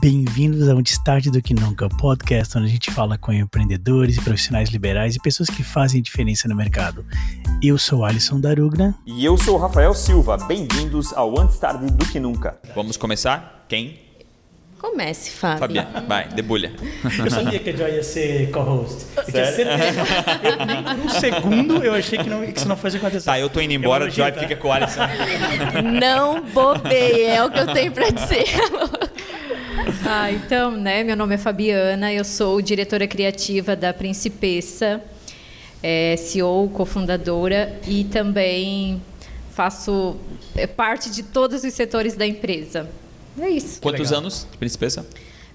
Bem-vindos ao Destaque do Que Nunca, podcast onde a gente fala com empreendedores e profissionais liberais e pessoas que fazem diferença no mercado. Eu sou Alisson Darugna. E eu sou Rafael Silva. Bem-vindos ao Antes Tarde do Que Nunca. Vamos começar? Quem? Comece, Fábio. Fabiana, vai, debulha. Eu sabia que a Joy ia ser co-host. Eu tinha certeza. Eu, nem por um segundo eu achei que, não, que isso não fosse acontecer. Tá, eu tô indo embora, vou Joy fica com o Alisson. Não bobeie, é o que eu tenho pra dizer. ah, então, né, meu nome é Fabiana, eu sou diretora criativa da Principessa, é, CEO, cofundadora e também faço é, parte de todos os setores da empresa. É isso. Quantos anos, Principessa?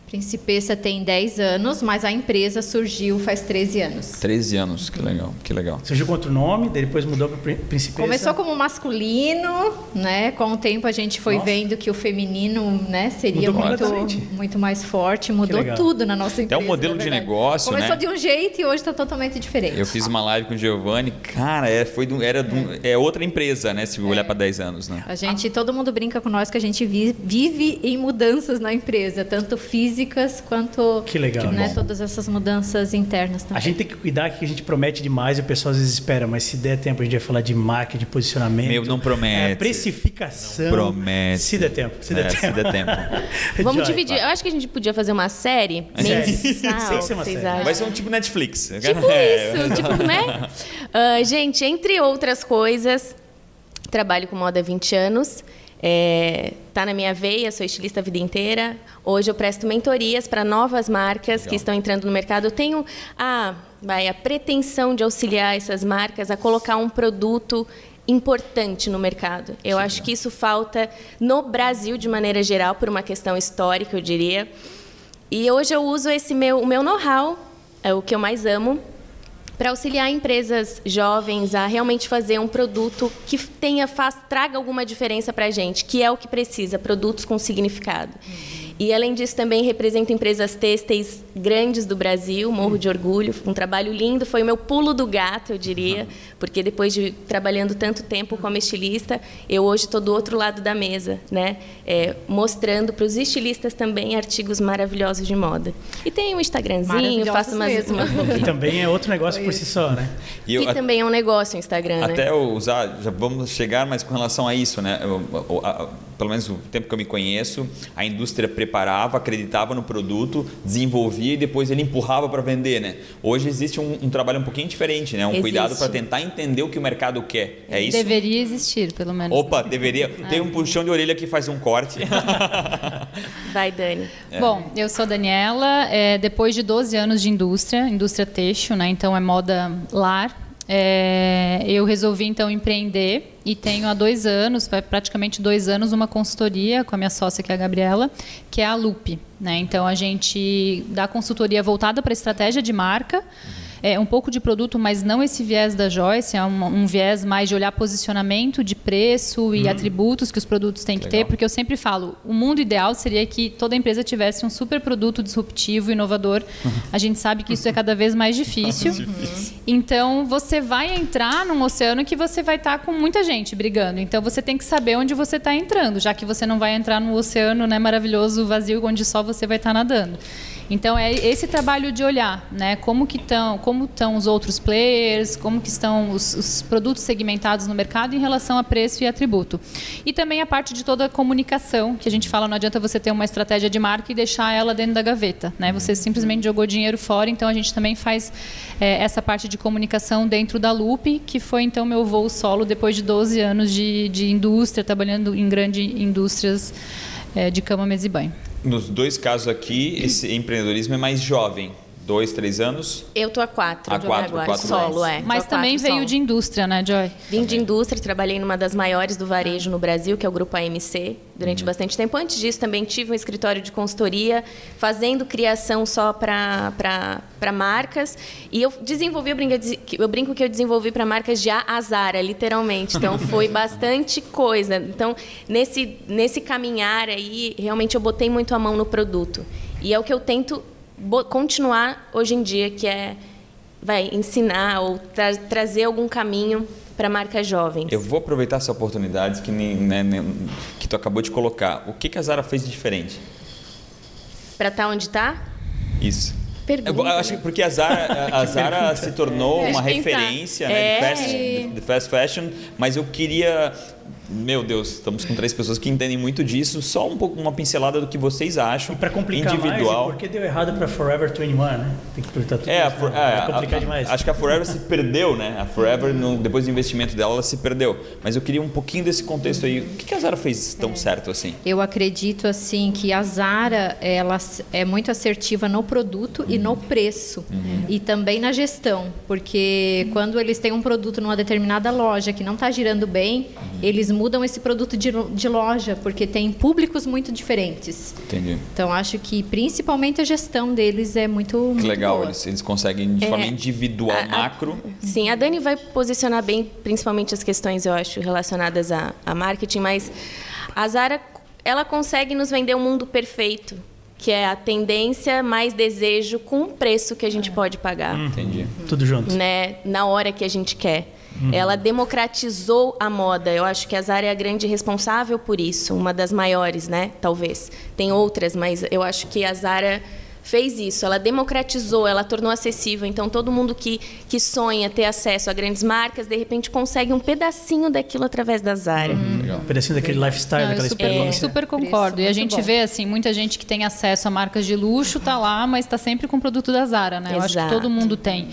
Principessa tem 10 anos, mas a empresa surgiu faz 13 anos. 13 anos, que legal, que legal. Surgiu com outro nome, daí depois mudou para Principessa. Começou como masculino, né? Com o tempo a gente foi Nossa. vendo que o feminino, né, seria Mudou muito, muito mais forte, mudou tudo na nossa Até empresa. o modelo na de negócio, Começou né? de um jeito e hoje está totalmente diferente. Eu fiz uma live com o Giovanni, cara, é, foi do- era do- é outra empresa, né? Se olhar para 10 anos, né? A gente, todo mundo brinca com nós que a gente vi- vive em mudanças na empresa, tanto físicas quanto Que legal. né, todas essas mudanças internas também. A gente tem que cuidar que a gente promete demais e o pessoal às vezes espera, mas se der tempo a gente vai falar de marketing, de posicionamento. Meu, não promete. É, precificação. Não promete. Se der tempo. Se der É, se tempo. der tempo. Vamos Joy, dividir. Eu acho que a gente podia fazer uma série Série. mensal. Que ser uma série. acham? Vai ser um tipo Netflix. Tipo É. isso, tipo, né? Ah, gente, entre outras coisas, trabalho com moda há 20 anos. É, tá na minha veia, sou estilista a vida inteira. Hoje eu presto mentorias para novas marcas que Legal. estão entrando no mercado. Eu tenho a, vai, a pretensão de auxiliar essas marcas a colocar um produto importante no mercado. Eu acho que isso falta no Brasil de maneira geral, por uma questão histórica, eu diria. E hoje eu uso esse meu, o meu know-how, é o que eu mais amo, para auxiliar empresas jovens a realmente fazer um produto que tenha, faz, traga alguma diferença para a gente, que é o que precisa, produtos com significado. E além disso também represento empresas têxteis grandes do Brasil, morro de orgulho, um trabalho lindo, foi o meu pulo do gato, eu diria, porque depois de trabalhando tanto tempo como estilista, eu hoje estou do outro lado da mesa, né, É, mostrando para os estilistas também artigos maravilhosos de moda. E tem um Instagramzinho, faço umas, mesmo. umas E também é outro negócio por si só, né? E eu- que também é um negócio o Instagram, né? Até eu usar, já vamos chegar, mas com relação a isso, né? eu- a- pelo menos o tempo que eu me conheço, a indústria preparava, acreditava no produto, desenvolvia e depois ele empurrava para vender, né? Hoje existe um, um trabalho um pouquinho diferente, né? Um Existe. cuidado para tentar entender o que o mercado quer. É isso? Deveria existir, pelo menos. Opa, deveria. Tem um puxão de orelha que faz um corte. Vai, Dani. Bom, eu sou a Daniela, é, depois de 12 anos de indústria, indústria têxtil, né, então é moda lar, é, eu resolvi então empreender e tenho há dois anos, praticamente dois anos, uma consultoria com a minha sócia, que é a Gabriela, que é a Lupe. Né? Então a gente dá consultoria voltada para estratégia de marca, é, um pouco de produto, mas não esse viés da Joyce, é um, um viés mais de olhar posicionamento de preço e atributos que os produtos têm que ter, Legal. porque eu sempre falo, o mundo ideal seria que toda empresa tivesse um super produto disruptivo, inovador. A gente sabe que isso é cada vez mais difícil. Então, você vai entrar num oceano que você vai estar com muita gente brigando. Então, você tem que saber onde você está entrando, já que você não vai entrar num oceano né, maravilhoso, vazio, onde só você vai estar nadando. Então, é esse trabalho de olhar, né? Como que estão, como estão os outros players, como que estão os, os produtos segmentados no mercado em relação a preço e atributo. E também a parte de toda a comunicação, que a gente fala, não adianta você ter uma estratégia de marca e deixar ela dentro da gaveta, né? Você simplesmente jogou dinheiro fora, então a gente também faz é, essa parte de comunicação dentro da Loop, que foi então meu voo solo depois de 12 anos de, de indústria, trabalhando em grandes indústrias é, de cama, mesa e banho. Nos dois casos aqui, esse empreendedorismo é mais jovem. Dois, três anos. Eu tô há quatro, Há quatro, agora, quatro solo, é. Mas também quatro veio solo. de indústria, né, Joy? Vim de indústria, trabalhei numa das maiores do varejo no Brasil, que é o Grupo AMC, durante Uhum. bastante tempo. Antes disso, também tive um escritório de consultoria, fazendo criação só para marcas. E eu desenvolvi, eu brinco, eu brinco que eu desenvolvi para marcas de A a Zara, literalmente. Então, foi bastante coisa. Então, nesse, nesse caminhar aí, realmente eu botei muito a mão no produto. E é o que eu tento continuar hoje em dia, que é vai ensinar ou tra- trazer algum caminho para marcas jovens. Eu vou aproveitar essa oportunidade que, nem, né, nem- que tu acabou de colocar. O que, que a Zara fez de diferente? para estar tá onde está? Isso. Pergunta, eu acho que porque a Zara, a Zara se tornou uma referência né, de, fast, de fast fashion, mas eu queria meu Deus, estamos com três pessoas que entendem muito disso. Só um pouco uma pincelada do que vocês acham. E para complicar individual. mais, por que deu errado para Forever 21, né? Tem que perguntar tudo é, isso, for, né? é, complicar a, demais. Acho que a Forever se perdeu, né? A Forever, no, depois do investimento dela, ela se perdeu. Mas eu queria um pouquinho desse contexto aí. O que a Zara fez tão é. certo assim? Eu acredito assim que a Zara ela é muito assertiva no produto uhum. e no preço uhum. e também na gestão, porque quando eles têm um produto numa determinada loja que não está girando bem, uhum. eles mudam esse produto de, de loja, porque tem públicos muito diferentes. Entendi. Então, acho que principalmente a gestão deles é muito. Que muito legal, boa. eles, eles conseguem de é, forma individual, a, macro. A, sim, a Dani vai posicionar bem, principalmente as questões, eu acho, relacionadas a, a marketing, mas a Zara ela consegue nos vender um mundo perfeito que é a tendência mais desejo com o preço que a gente pode pagar. Entendi. Tudo junto. Né? Na hora que a gente quer. Uhum. Ela democratizou a moda. Eu acho que a Zara é a grande responsável por isso, uma das maiores, né? Talvez. Tem outras, mas eu acho que a Zara fez isso, ela democratizou, ela tornou acessível. Então, todo mundo que, que sonha ter acesso a grandes marcas, de repente consegue um pedacinho daquilo através da Zara. Uhum. Um pedacinho daquele lifestyle, Não, daquela super, experiência. É, super concordo. E a gente bom. vê, assim, muita gente que tem acesso a marcas de luxo, tá lá, mas está sempre com o produto da Zara, né? Eu acho que todo mundo tem.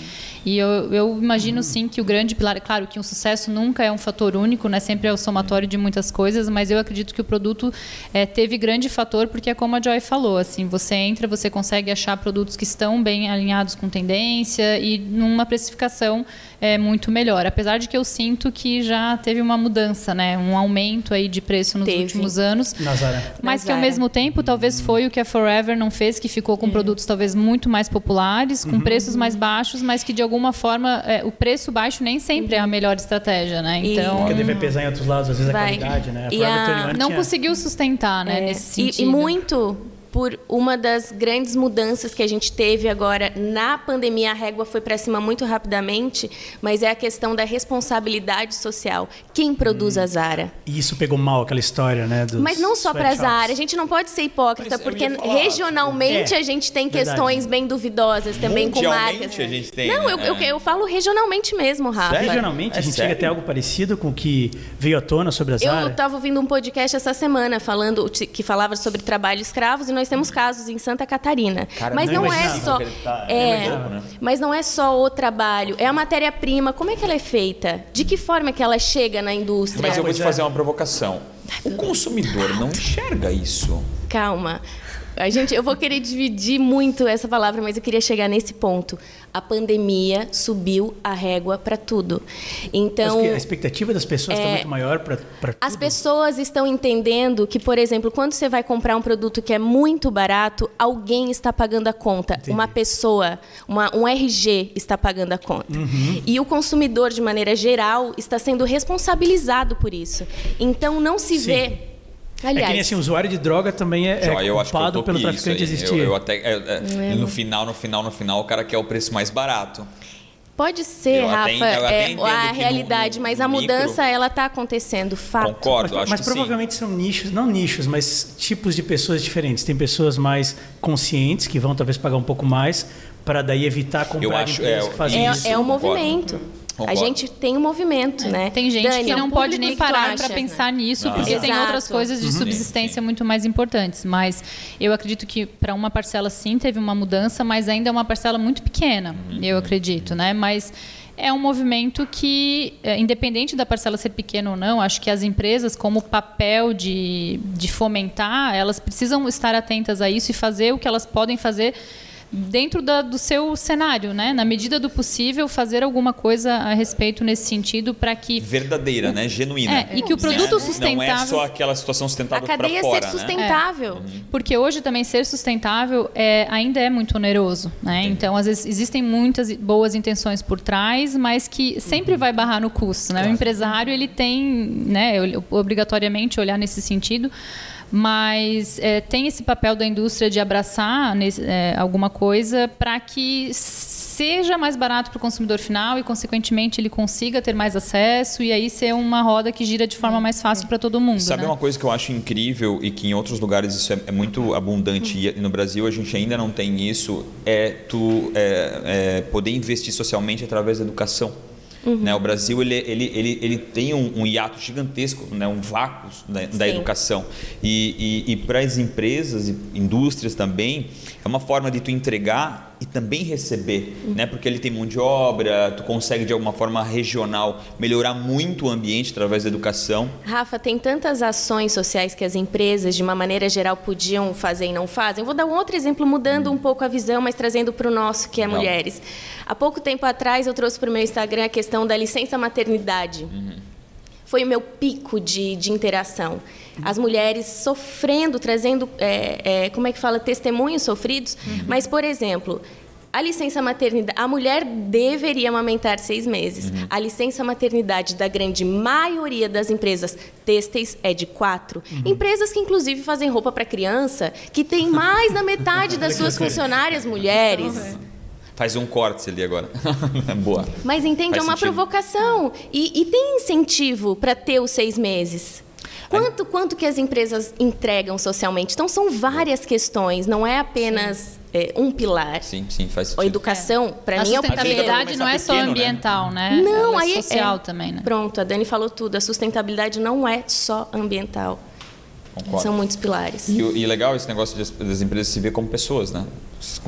E eu, eu imagino uhum. sim que o grande pilar, claro que um sucesso nunca é um fator único, né? Sempre é o somatório de muitas coisas, mas eu acredito que o produto é, teve grande fator porque é como a Joy falou, assim, você entra, você consegue achar produtos que estão bem alinhados com tendência e numa precificação é, muito melhor. Apesar de que eu sinto que já teve uma mudança, né? Um aumento aí de preço nos teve. últimos anos. Nazara. Mas que ao mesmo tempo talvez foi o que a Forever não fez, que ficou com é. produtos talvez muito mais populares, com uhum. preços mais baixos, mas que de alguma forma é, o preço baixo nem sempre é a melhor estratégia, né? Então. Porque deve pesar em outros lados, às vezes Vai. a qualidade, né? A e a... Não conseguiu sustentar, né? É. Nesse sentido. E, e muito por uma das grandes mudanças que a gente teve agora na pandemia. A régua foi para cima muito rapidamente, mas é a questão da responsabilidade social. Quem produz hum. a Zara? E isso pegou mal aquela história, né? mas não só para a Zara. A gente não pode ser hipócrita, porque regionalmente é, a gente tem verdade. questões bem duvidosas também com marcas. a gente tem. Não, eu, eu, eu, falo regionalmente mesmo, Rafa. Sério? Regionalmente, é a gente sério? chega até algo parecido com o que veio à tona sobre a Zara? Eu estava ouvindo um podcast essa semana falando que falava sobre trabalho escravos e nós nós temos casos em Santa Catarina. Cara, mas não, não é só tá, é, né? mas não é só o trabalho, é a matéria-prima. Como é que ela é feita? De que forma que ela chega na indústria? Mas eu vou te é. fazer uma provocação. O consumidor não enxerga isso. Calma. A gente, eu vou querer dividir muito essa palavra, mas eu queria chegar nesse ponto. A pandemia subiu a régua para tudo. Então, a expectativa das pessoas está é, muito maior para tudo. As pessoas estão entendendo que, por exemplo, quando você vai comprar um produto que é muito barato, alguém está pagando a conta. Entendi. Uma pessoa, uma, um RG está pagando a conta. Uhum. E o consumidor, de maneira geral, está sendo responsabilizado por isso. Então, não se Sim. vê Aliás, é que nem assim, usuário de droga também é, é eu culpado pelo traficante existir. Eu, eu até, é, é, no final, no final, no final, o cara quer o preço mais barato. Pode ser, eu Rafa, até, é, a realidade, no, no, mas a mudança ela está acontecendo, fato. Concordo, mas, acho mas que provavelmente sim. são nichos, não nichos, mas tipos de pessoas diferentes. Tem pessoas mais conscientes que vão talvez pagar um pouco mais para daí evitar comprar eu acho, é, que fazem é, isso. É um movimento. Concordo. A gente tem um movimento, né? Tem gente Dani, que não pode nem parar para pensar nisso, não. porque Exato. tem outras coisas de uhum. subsistência sim, sim. muito mais importantes. Mas eu acredito que para uma parcela sim teve uma mudança, mas ainda é uma parcela muito pequena, uhum. eu acredito, né? Mas é um movimento que, é, independente da parcela ser pequena ou não, acho que as empresas, como papel de, de fomentar, elas precisam estar atentas a isso e fazer o que elas podem fazer dentro da, do seu cenário, né? Na medida do possível, fazer alguma coisa a respeito nesse sentido para que verdadeira, o, né? Genuína. É, e que o produto sustentável não é só aquela situação sustentável para fora, A cadeia ser sustentável. Né? É. Porque hoje também ser sustentável é, ainda é muito oneroso, né? Então às vezes existem muitas boas intenções por trás, mas que sempre vai barrar no custo, né? Claro. O empresário ele tem, né? Obrigatoriamente olhar nesse sentido mas é, tem esse papel da indústria de abraçar nesse, é, alguma coisa para que seja mais barato para o consumidor final e, consequentemente, ele consiga ter mais acesso e aí ser uma roda que gira de forma mais fácil para todo mundo. Sabe né? uma coisa que eu acho incrível e que em outros lugares isso é, é muito abundante e no Brasil a gente ainda não tem isso é tu é, é, poder investir socialmente através da educação. Uhum. Né? O Brasil ele, ele, ele, ele tem um, um hiato gigantesco, né? um vácuo né? da educação. E, e, e para as empresas e indústrias também, é uma forma de tu entregar e também receber, uhum. né? Porque ele tem mão de obra, tu consegue de alguma forma regional melhorar muito o ambiente através da educação. Rafa, tem tantas ações sociais que as empresas, de uma maneira geral, podiam fazer e não fazem. Vou dar um outro exemplo, mudando uhum. um pouco a visão, mas trazendo para o nosso, que é não. mulheres. Há pouco tempo atrás, eu trouxe para o meu Instagram a questão da licença maternidade. Uhum. Foi o meu pico de, de interação as mulheres sofrendo, trazendo, é, é, como é que fala, testemunhos sofridos. Uhum. Mas, por exemplo, a licença maternidade, a mulher deveria amamentar seis meses. Uhum. A licença maternidade da grande maioria das empresas têxteis é de quatro. Uhum. Empresas que, inclusive, fazem roupa para criança, que tem mais da metade das suas funcionárias mulheres. É. Faz um corte ali agora. Boa. Mas entende, Faz é uma sentido. provocação. E, e tem incentivo para ter os seis meses. Quanto, quanto que as empresas entregam socialmente? Então, são várias questões, não é apenas é, um pilar. Sim, sim, faz sentido. A educação, para mim, é o primeiro. A sustentabilidade não é só né? ambiental, né? né? Não, Ela é social é, também, né? Pronto, a Dani falou tudo. A sustentabilidade não é só ambiental. Concordo. São muitos pilares. E, e legal esse negócio das empresas se ver como pessoas, né?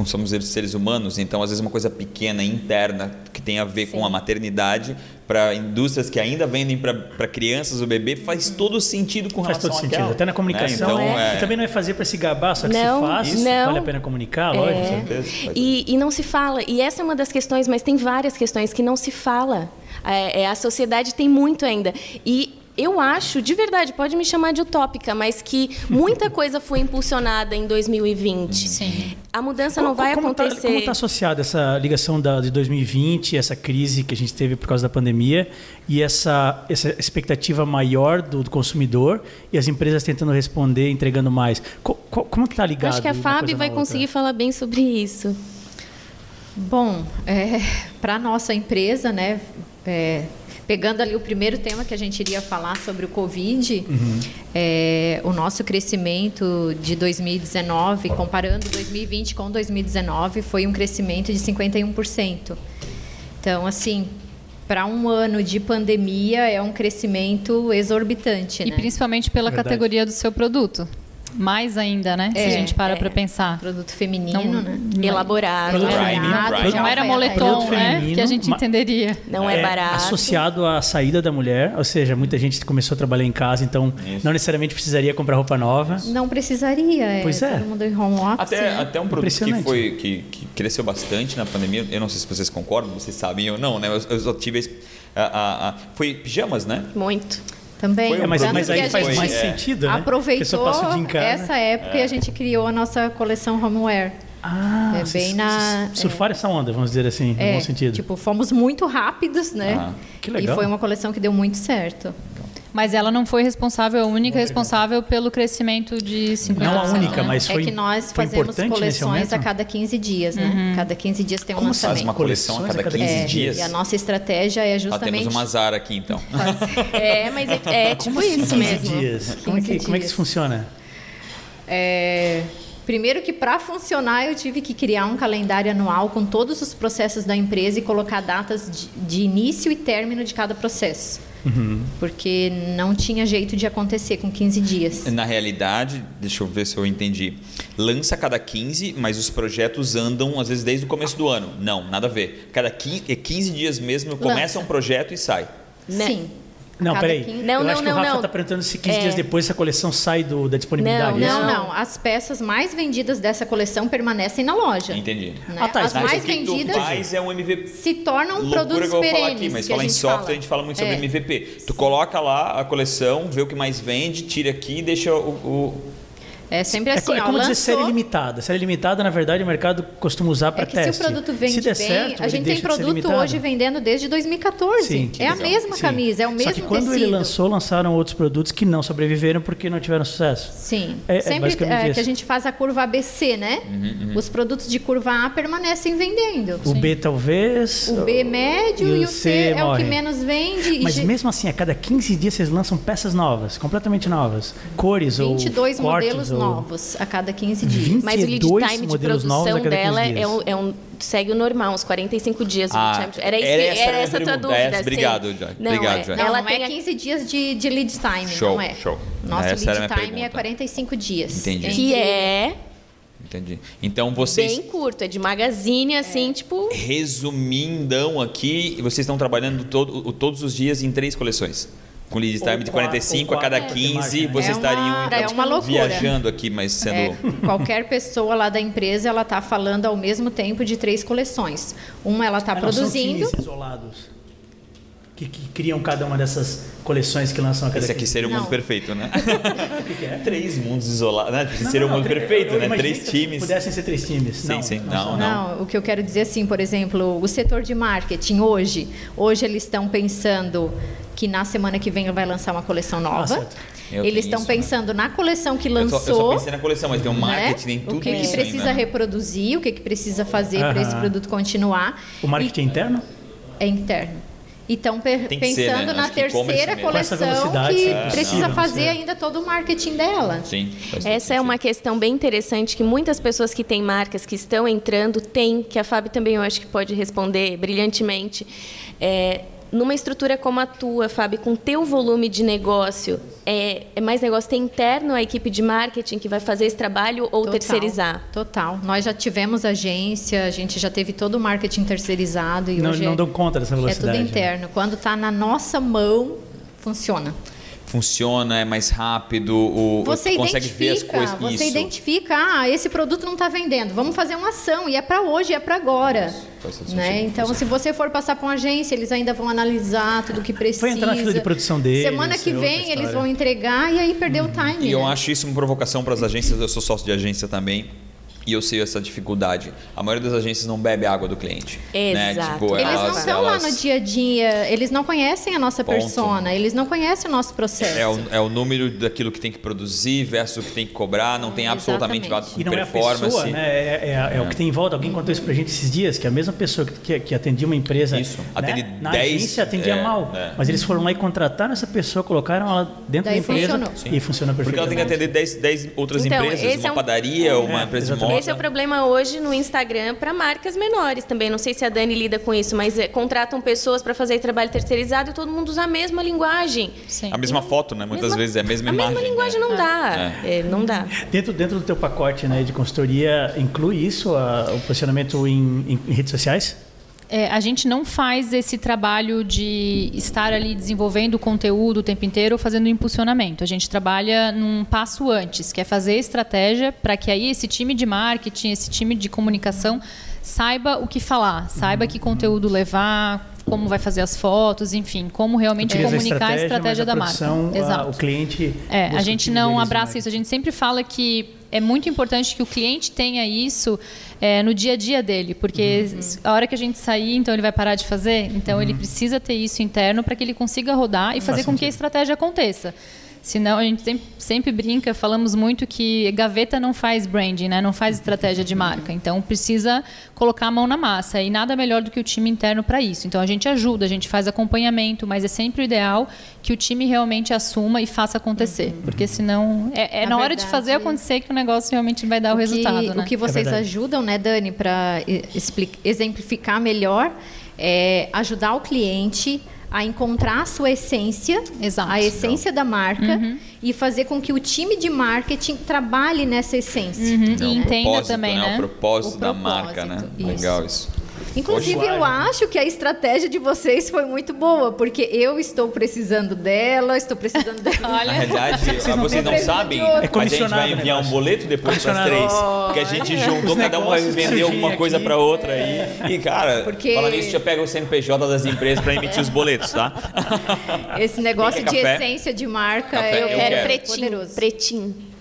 Somos seres humanos, então às vezes uma coisa pequena, interna, que tem a ver Sim. com a maternidade, para indústrias que ainda vendem para crianças o bebê, faz todo sentido com faz relação todo sentido. Àquela. Até na comunicação. Né? Então, é. também não é fazer para se gabar, só que não, se faz, não. vale a pena comunicar, é. lógico. certeza. E, e não se fala. E essa é uma das questões, mas tem várias questões que não se fala. É, é a sociedade tem muito ainda. E eu acho, de verdade, pode me chamar de utópica, mas que muita coisa foi impulsionada em 2020. Sim. A mudança não vai como acontecer. Tá, como está associada essa ligação da, de 2020, essa crise que a gente teve por causa da pandemia e essa, essa expectativa maior do, do consumidor e as empresas tentando responder, entregando mais? Co, co, como que está ligado? Acho que a Fábio vai conseguir falar bem sobre isso. Bom, é, para a nossa empresa, né, é, Pegando ali o primeiro tema que a gente iria falar sobre o Covid, uhum. é, o nosso crescimento de 2019, comparando 2020 com 2019, foi um crescimento de 51%. Então, assim, para um ano de pandemia é um crescimento exorbitante. E né? principalmente pela Verdade. categoria do seu produto mais ainda, né? É, Se a gente para é. para pensar. Produto feminino, não, né? Elaborado. Produto elaborado. Não era moletom, né? Que a gente entenderia. Não é, é, barato. Associado à saída da mulher, ou seja, muita gente começou a trabalhar em casa, então Isso. não necessariamente precisaria comprar roupa nova. Não precisaria. É, pois é. Todo mundo em home office. Até, né? até um produto que, foi, que, que, cresceu bastante na pandemia, eu não sei se vocês concordam, vocês sabem ou não, né? Eu, eu só tive... A, a, a, foi pijamas, né? Muito. Também. Foi, mas, mas aí faz mais é. sentido, né? Aproveitou essa época é. e a gente criou a nossa coleção homeware. Ah, é bem na surfar é, essa onda, vamos dizer assim, é, no bom sentido. Tipo, fomos muito rápidos, né? Ah, que legal. E foi uma coleção que deu muito certo. Mas ela não foi responsável, a única responsável pelo crescimento de 50%. Não a única, né? mas foi É que nós fazemos coleções a cada 15 dias, né? Uhum. Cada 15 dias tem um Como lançamento. faz uma coleção a cada 15 é, dias? E a nossa estratégia é justamente... Ah, temos uma Zara aqui, então. é, mas é, é tipo isso 15 mesmo. Dias? Como, é que, como é que isso funciona? É... Primeiro que para funcionar eu tive que criar um calendário anual com todos os processos da empresa e colocar datas de, de início e término de cada processo. Uhum. Porque não tinha jeito de acontecer com 15 dias. Na realidade, deixa eu ver se eu entendi. Lança a cada 15, mas os projetos andam às vezes desde o começo do ano. Não, nada a ver. Cada 15, 15 dias mesmo começa Lança. um projeto e sai. Sim. Não, peraí. Não, eu não, acho que o Rafa está perguntando se 15 é... dias depois essa coleção sai do, da disponibilidade. Não, não, não. As peças mais vendidas dessa coleção permanecem na loja. Entendi. Né? Ah, tá, As mais vendidas faz é um MVP. se tornam produtos que eu vou falar aqui, mas falar em software fala. a gente fala muito sobre é. MVP. Tu coloca lá a coleção, vê o que mais vende, tira aqui e deixa o, o É sempre É, assim, é ó, como dizer lançou... série limitada. Série limitada, na verdade, o mercado costuma usar para É teste. se o produto vende se der bem, certo, a gente tem produto hoje vendendo desde 2014. Sim, é a legal. mesma Sim. camisa, é o mesmo Só que quando tecido. ele lançou, lançaram outros produtos que não sobreviveram porque não tiveram sucesso. Sim. É- é Sempre é, que a gente faz a curva ABC, né? Os produtos de curva A permanecem vendendo. O B talvez. O B médio e, o C, é o que menos vende. Mas mesmo assim, a cada 15 dias vocês lançam peças novas, completamente novas. Cores ou 22 cortes modelos ou... novos a cada 15 dias. 20 Mas o lead 22 time de produção cada 15 dela é um, é um- segue o normal, uns 45 dias. Ah, lead time. Era, isso, era essa era essa a tua dúvida. Essa, obrigado, Joy. Não, Obrigado, é. Joy. Não, Ela não tem é a- 15 dias de, de lead time, Show, não é. show. Nosso Essa lead time é pergunta. 45 dias. Entendi. Que é Entendi. Então vocês. bem curto, é de magazine, assim, tipo... Resumindão aqui, vocês estão trabalhando todo- todos os dias em três coleções. Com lead time de quatro- 45 ou a cada quatro, 15, é vocês uma- estariam é uma viajando aqui, mas sendo. É, qualquer pessoa lá da empresa ela está falando ao mesmo tempo de três coleções. Uma ela está Ah, são produzindo. times isolados que, que criam cada uma dessas coleções que lançam a cada Esse aqui 15 seria o mundo Não. perfeito, né? O que que é? Três mundos isolados. Né? Não, Seria o não, mundo não, perfeito, né? Três times. Pudessem ser três times. Sim, não, sim, não. não, Não, o que eu quero dizer assim, por exemplo, o setor de marketing hoje, hoje eles estão pensando que na semana que vem vai lançar uma coleção nova. certo. Eu eles estão né? pensando na coleção que Eu só, lançou. eu só pensei na coleção, mas tem um marketing, né? tem tudo o que, que precisa ainda. né? reproduzir, o que, que precisa fazer para esse produto continuar. O marketing é interno? é interno. E estão que ser, pensando né? na terceira coleção que é precisa possível, fazer sim. ainda todo o marketing dela. Sim. Essa é uma questão bem interessante que muitas pessoas que têm marcas que estão entrando têm, que a Fábio também eu acho que pode responder brilhantemente. É, numa estrutura como a tua, Fábio, com teu volume de negócio, é, é mais negócio ter interno a equipe de marketing que vai fazer esse trabalho ou Total, terceirizar? Total. Nós já tivemos agência, a gente já teve todo o marketing terceirizado e Não, hoje não é, dão conta dessa é velocidade. tudo né? interno. Quando está na nossa mão, funciona. Funciona, é mais rápido, o, Você consegue ver as identifica, coisas. você isso. identifica, ah, esse produto não está vendendo, vamos fazer uma ação e é para hoje, é para agora. Todo Né? Então, se você for passar para uma agência, eles ainda vão analisar tudo que precisa. entrar na fila de produção deles, Semana que é vem eles vão entregar e aí perdeu o time. E eu né? acho isso uma provocação para as agências, eu sou sócio de agência também. E eu sei essa dificuldade. A maioria das agências não bebe água do cliente. Né? Exato. Tipo, Eles elas, não estão lá elas- no dia a dia, eles não conhecem a nossa Ponto. persona, eles não conhecem o nosso processo. É o, é o número daquilo que tem que produzir versus o que tem que cobrar, não tem absolutamente nada Exatamente. com E não é a performance. pessoa, né? É, é- é o que tem em volta. Alguém contou isso pra gente esses dias, que a mesma pessoa que, que, que atendia uma empresa Isso. né, Atende na 10, agência atendia é, mal. é. Mas eles foram lá e contrataram essa pessoa, colocaram ela dentro Daí da empresa funcionou. e funciona Porque ela tem que perfeitamente. atender 10, 10 outras Então, empresas, uma é um- padaria, uma É, empresa de. Moda. Esse é o problema hoje no Instagram para marcas menores também. Não sei se a Dani lida com isso, mas é, contratam pessoas para fazer trabalho terceirizado e todo mundo usa a mesma linguagem. Sim. A mesma foto, né? Muitas Mesma- vezes é a mesma a imagem. mesma linguagem né? não dá. É, não dá. Dentro, dentro do teu pacote né, de consultoria, inclui isso, a- o posicionamento em, em- em redes sociais? É, a gente não faz esse trabalho de estar ali desenvolvendo conteúdo o tempo inteiro ou fazendo impulsionamento. A gente trabalha num passo antes, que é fazer estratégia para que aí esse time de marketing, esse time de comunicação saiba o que falar, saiba que conteúdo levar, como vai fazer as fotos, enfim, como realmente comunicar a estratégia mas da a marca. produção, a- Exato. o cliente. É, a gente não abraça isso. A gente sempre fala que é muito importante que o cliente tenha isso é, no dia a dia dele, porque a hora que a gente sair, então ele vai parar de fazer. Então ele precisa ter isso interno para que ele consiga rodar e fazer com que a estratégia aconteça. Senão a gente sempre, sempre brinca, falamos muito que gaveta não faz branding, né? não faz estratégia de marca. Então precisa colocar a mão na massa e nada melhor do que o time interno para isso. Então a gente ajuda, a gente faz acompanhamento, mas é sempre o ideal que o time realmente assuma e faça acontecer, porque senão é, é Na na, hora de verdade, fazer acontecer que o negócio realmente vai dar o, que- resultado. né? O que vocês verdade. ajudam, né, Dani, para exemplificar melhor, é ajudar o cliente a encontrar a sua essência, Exato. a essência da marca e fazer com que o time de marketing trabalhe nessa essência. Uhum. É, E entenda também, né? né? O propósito O da propósito, marca, né? isso. Legal isso. Inclusive, Hoje- eu acho que a estratégia de vocês foi muito boa, porque eu estou precisando dela, estou precisando dela. Na realidade, vocês não, têm preço sabem, de outro. É mas a gente vai o enviar um boleto depois para as três. Porque a gente juntou, cada um vender surgem alguma coisa para outra aí. E, cara, Porque- falando nisso, já pega o CNPJ das empresas para emitir os boletos, tá? Esse negócio de café? essência de marca, Café, eu, eu quero quero. Pretinho, poderoso. pretinho.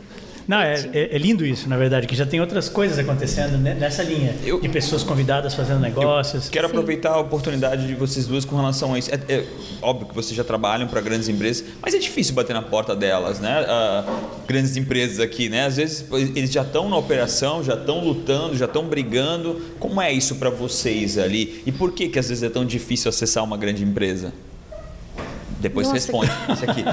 Não, é, é, é, lindo isso, na verdade, que já tem outras coisas acontecendo nessa linha. Eu, de pessoas convidadas fazendo negócios. quero Sim. aproveitar a oportunidade de vocês duas com relação a isso. É, é óbvio que vocês já trabalham para grandes empresas, mas é difícil bater na porta delas, né? Uh, grandes empresas aqui, né? Às vezes eles já estão na operação, já estão lutando, já estão brigando. Como é isso para vocês ali? E por que, que às vezes é tão difícil acessar uma grande empresa? Depois Nossa, responde isso aqui.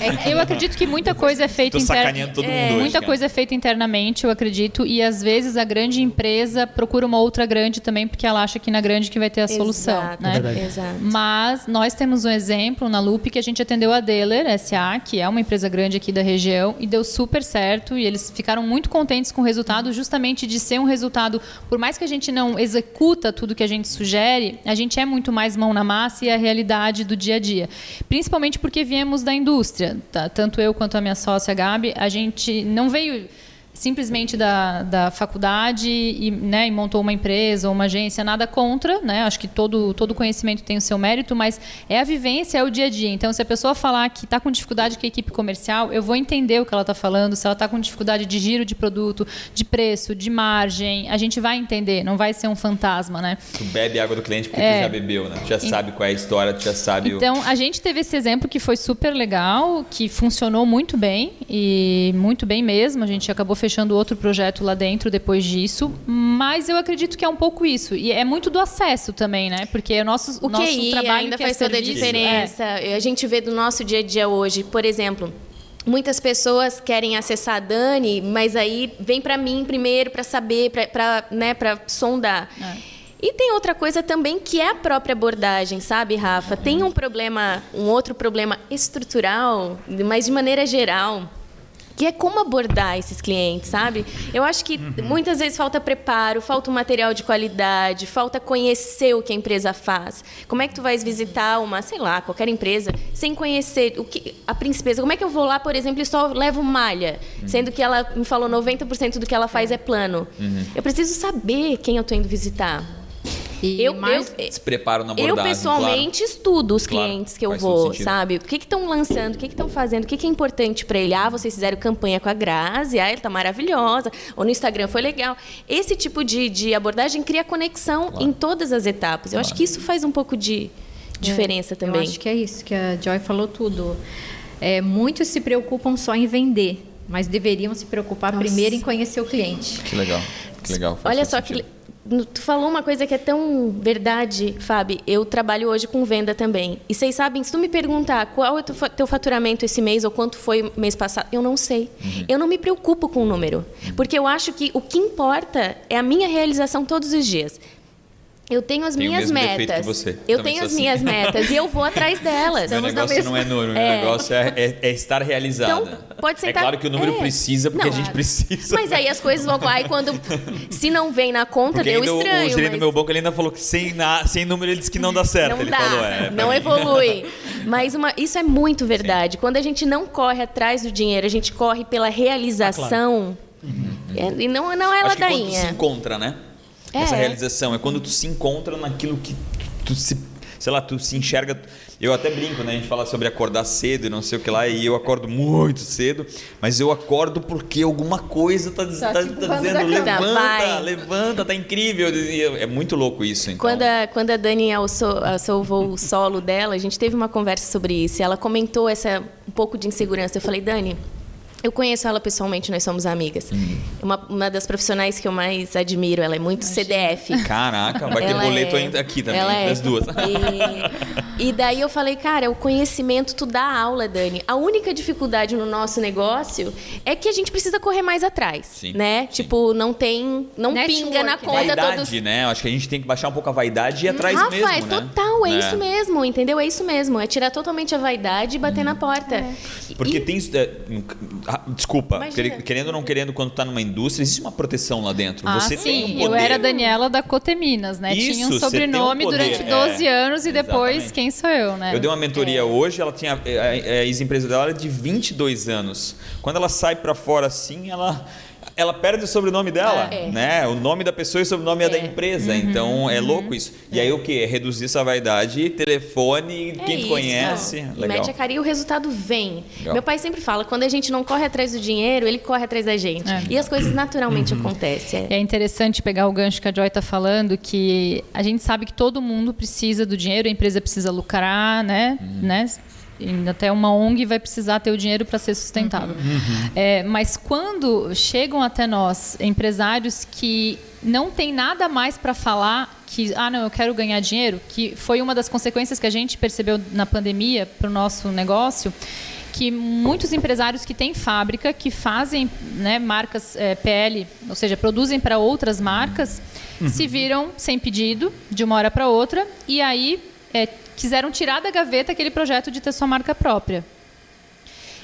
É, eu acredito que muita coisa é feita internamente. É, muita hoje, coisa é feita internamente, eu acredito, e às vezes a grande empresa procura uma outra grande também porque ela acha que na grande que vai ter a solução, Exato, né? É Exato. Mas nós temos um exemplo na Loop que a gente atendeu a Deller SA, que é uma empresa grande aqui da região, e deu super certo e eles ficaram muito contentes com o resultado, justamente de ser um resultado, por mais que a gente não executa tudo que a gente sugere, a gente é muito mais mão na massa e a realidade do dia a dia dia. Principalmente porque viemos da indústria. Tá? Tanto eu quanto a minha sócia Gabi, a gente não veio simplesmente da, da faculdade e, né, e montou uma empresa ou uma agência, nada contra, né? Acho que todo, todo conhecimento tem o seu mérito, mas é a vivência, é o dia a dia. Então, se a pessoa falar que está com dificuldade com a equipe comercial, eu vou entender o que ela está falando. Se ela está com dificuldade de giro de produto, de preço, de margem, a gente vai entender, não vai ser um fantasma, né? Tu bebe água do cliente porque é, tu já bebeu, né? Tu já sabe qual é a história, tu já sabe Então, o... a gente teve esse exemplo que foi super legal, que funcionou muito bem e muito bem mesmo. A gente acabou fechando outro projeto lá dentro depois disso, mas eu acredito que é um pouco isso. E é muito do acesso também, né? Porque o nosso, o nosso QI trabalho ainda é faz toda a diferença. É. A gente vê do nosso dia a dia hoje, por exemplo, muitas pessoas querem acessar a Dani, mas aí vem para mim primeiro para saber, para né, sondar. É. E tem outra coisa também que é a própria abordagem, sabe, Rafa? Tem um problema, um outro problema estrutural, mas de maneira geral, que é como abordar esses clientes, sabe? Eu acho que uhum. muitas vezes falta preparo, falta um material de qualidade, falta conhecer o que a empresa faz. Como é que tu vais visitar uma, sei lá, qualquer empresa sem conhecer o que a princesa? Como é que eu vou lá, por exemplo, e só levo malha, uhum. sendo que ela me falou 90% do que ela faz é plano? Uhum. Eu preciso saber quem eu estou indo visitar. E eu, mais eu, se preparo na abordagem. Eu pessoalmente claro. estudo os claro, clientes que eu vou, sabe? O que estão lançando, o que estão fazendo, o que, que, é importante para ele. Ah, vocês fizeram campanha com a Grazi, ah, ele tá maravilhosa. Ou no Instagram foi legal. Esse tipo de, de abordagem cria conexão claro. em todas as etapas. Eu acho que isso faz um pouco de diferença é, também. Eu acho que é isso que a Joy falou tudo. É, muitos se preocupam só em vender, mas deveriam se preocupar Nossa. primeiro em conhecer o cliente. Que legal. Que legal. Olha só sentido. que Tu falou uma coisa que é tão verdade, Fábio. Eu trabalho hoje com venda também. E vocês sabem, se tu me perguntar qual é o teu faturamento esse mês ou quanto foi mês passado, eu não sei. Uhum. Eu não me preocupo com o número. Uhum. Porque eu acho que o que importa é a minha realização todos os dias. Eu tenho as tenho minhas metas. Você. Eu Também tenho as assim. minhas metas e eu vou atrás delas. Meu negócio não é número, meu é. negócio é, é, é, estar realizada. Então, pode ser. É claro que o número é. precisa, porque não, a gente precisa. Mas aí as coisas vão e quando. Se não vem na conta, porque deu estranho. O gerente mas... do meu banco ele ainda falou que sem, na, sem número ele disse que não dá certo. Não ele dá, falou, é. Não evolui. Mas uma, isso é muito verdade. Sim. Quando a gente não corre atrás do dinheiro, a gente corre pela realização. Ah, claro. uhum. E não, não é Acho ladainha. Que quando se encontra, né? É. Essa realização é quando tu se encontra naquilo que tu se, sei lá, tu se enxerga. Eu até brinco, né? A gente fala sobre acordar cedo e não sei o que lá, e eu acordo muito cedo, mas eu acordo porque alguma coisa tá, tá, tá, tá dizendo levanta, vai. levanta, tá incrível. É muito louco isso. Então. Quando, a, quando a Dani alçou o solo dela, a gente teve uma conversa sobre isso. E ela comentou essa um pouco de insegurança. Eu falei, Dani, eu conheço ela pessoalmente, nós somos amigas. Uhum. Uma, uma das profissionais que eu mais admiro, ela é muito CDF. Caraca, vai ter boleto é, aqui também, ela das é. duas. E, e, daí eu falei, cara, o conhecimento tu dá aula, Dani. A única dificuldade no nosso negócio é que a gente precisa correr mais atrás, Sim. né? Sim. Tipo, não tem, não Network, pinga na conta vaidade, todos... né? Acho que a gente tem que baixar um pouco a vaidade e ir atrás Rafa, mesmo, é né? total, é, é, isso mesmo, entendeu? É isso mesmo, é tirar totalmente a vaidade e bater hum. na porta. É. Porque e... tem é, ah, desculpa, Imagina. querendo ou não querendo, quando está numa indústria, existe uma proteção lá dentro. Ah, você sim. tem um poder. Eu era Daniela da Coteminas, né? Isso, tinha um sobrenome um durante 12 é, anos e depois exatamente. quem sou eu, né? Eu dei uma mentoria é. hoje, ela tinha a, a ex-empresa dela era de 22 anos. Quando ela sai para fora assim, ela ela perde o sobrenome dela, É. né? O nome da pessoa e o sobrenome é, da empresa. Então é louco isso. E aí o que? É reduzir essa vaidade, telefone, É quem isso. conhece. E Legal. mete a cara e o resultado vem. Legal. Meu pai sempre fala, quando a gente não corre atrás do dinheiro, ele corre atrás da gente. É. E as coisas naturalmente acontecem. É. É interessante pegar o gancho que a Joy está falando, que a gente sabe que todo mundo precisa do dinheiro, a empresa precisa lucrar, né? né? Até uma ONG vai precisar ter o dinheiro para ser sustentável. É, mas quando chegam até nós empresários que não tem nada mais para falar que, ah, não, eu quero ganhar dinheiro, que foi uma das consequências que a gente percebeu na pandemia para o nosso negócio, que muitos empresários que têm fábrica, que fazem né, marcas é, PL, ou seja, produzem para outras marcas, se viram sem pedido de uma hora para outra e aí é, quiseram tirar da gaveta aquele projeto de ter sua marca própria.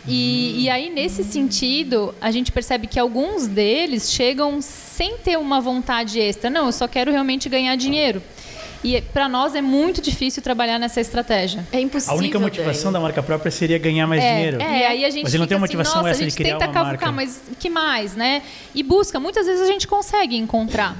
E, e aí, nesse sentido, a gente percebe que alguns deles chegam sem ter uma vontade extra. Não, eu só quero realmente ganhar dinheiro. E para nós é muito difícil trabalhar nessa estratégia. É impossível. A única motivação Dani. da marca própria seria ganhar mais dinheiro. É, e aí a gente Mas ele não tem uma assim, motivação nossa, essa de criar uma cavucar, marca. mas o que mais, né? E busca, muitas vezes a gente consegue encontrar.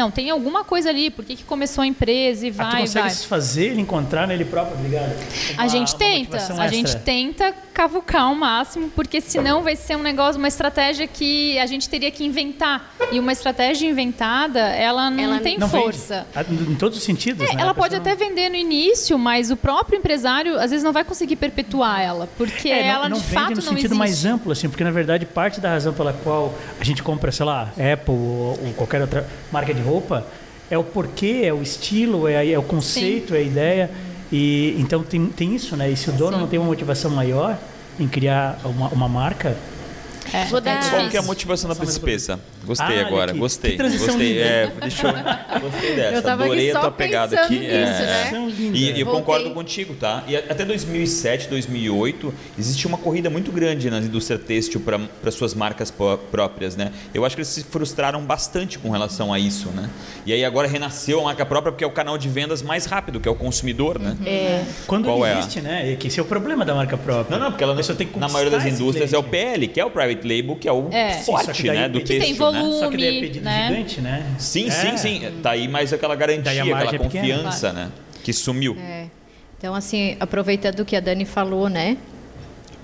Não, tem alguma coisa ali, por que, que começou a empresa e Ah, tu vai, consegue vai. se fazer ele encontrar nele próprio, obrigado. A gente tenta, a gente tenta cavucar ao máximo, porque senão vai ser um negócio, uma estratégia que a gente teria que inventar. E uma estratégia inventada, ela não Ela tem Não vende. força. Ah, Em todos os sentidos, É, né? ela A pode pessoa até vender no início, mas o próprio empresário às vezes não vai conseguir perpetuar ela, porque É, não- ela não de vende fato no não sentido existe. mais amplo, assim, porque na verdade parte da razão pela qual a gente compra, sei lá, Apple ou, ou qualquer outra marca de roupa é o porquê, é o estilo, é, é o conceito, é a ideia. E então tem, tem isso, né? E se o dono não tem uma motivação maior em criar uma, uma marca, É, Vou dar- Qual que é a motivação da principessa? Gostei Ah, agora, aqui. gostei. Que transição gostei. linda. É, deixa eu. Gostei dessa. Eu tava aqui Adorei a só tua pegada aqui. nisso, é, né? Linda. E, e eu concordo contigo, tá? E até 2007, 2008, existia uma corrida muito grande na indústria têxtil para suas marcas pró- próprias, né? Eu acho que eles se frustraram bastante com relação a isso, né? E aí agora renasceu a marca própria porque é o canal de vendas mais rápido, que é o consumidor, né? É. quando Qual é a- existe, né? É que esse é o problema da marca própria. Não, não, porque ela, A pessoa tem que na maioria das indústrias é o. PL, que é o private label, que é o É. Só forte, né, do que têxtil, né? volume. Só que daí é pedido né? gigante, né? Sim, É. sim, sim. Tá aí mais aquela garantia, aquela é pequena, confiança, né? Que sumiu. É. Então, assim, aproveitando o que a Dani falou, né?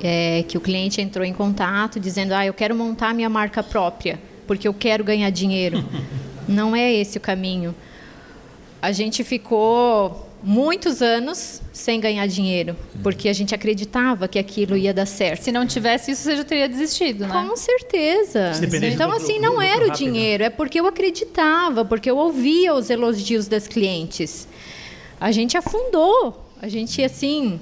É, que o cliente entrou em contato dizendo, ah, eu quero montar minha marca própria, porque eu quero ganhar dinheiro. Não é esse o caminho. A gente ficou muitos anos sem ganhar dinheiro, porque a gente acreditava que aquilo ia dar certo. Se não tivesse isso, você já teria desistido, né? Com certeza. Então, assim, não era o rápido. dinheiro, é porque eu acreditava, porque eu ouvia os elogios das clientes. A gente afundou, a gente, assim,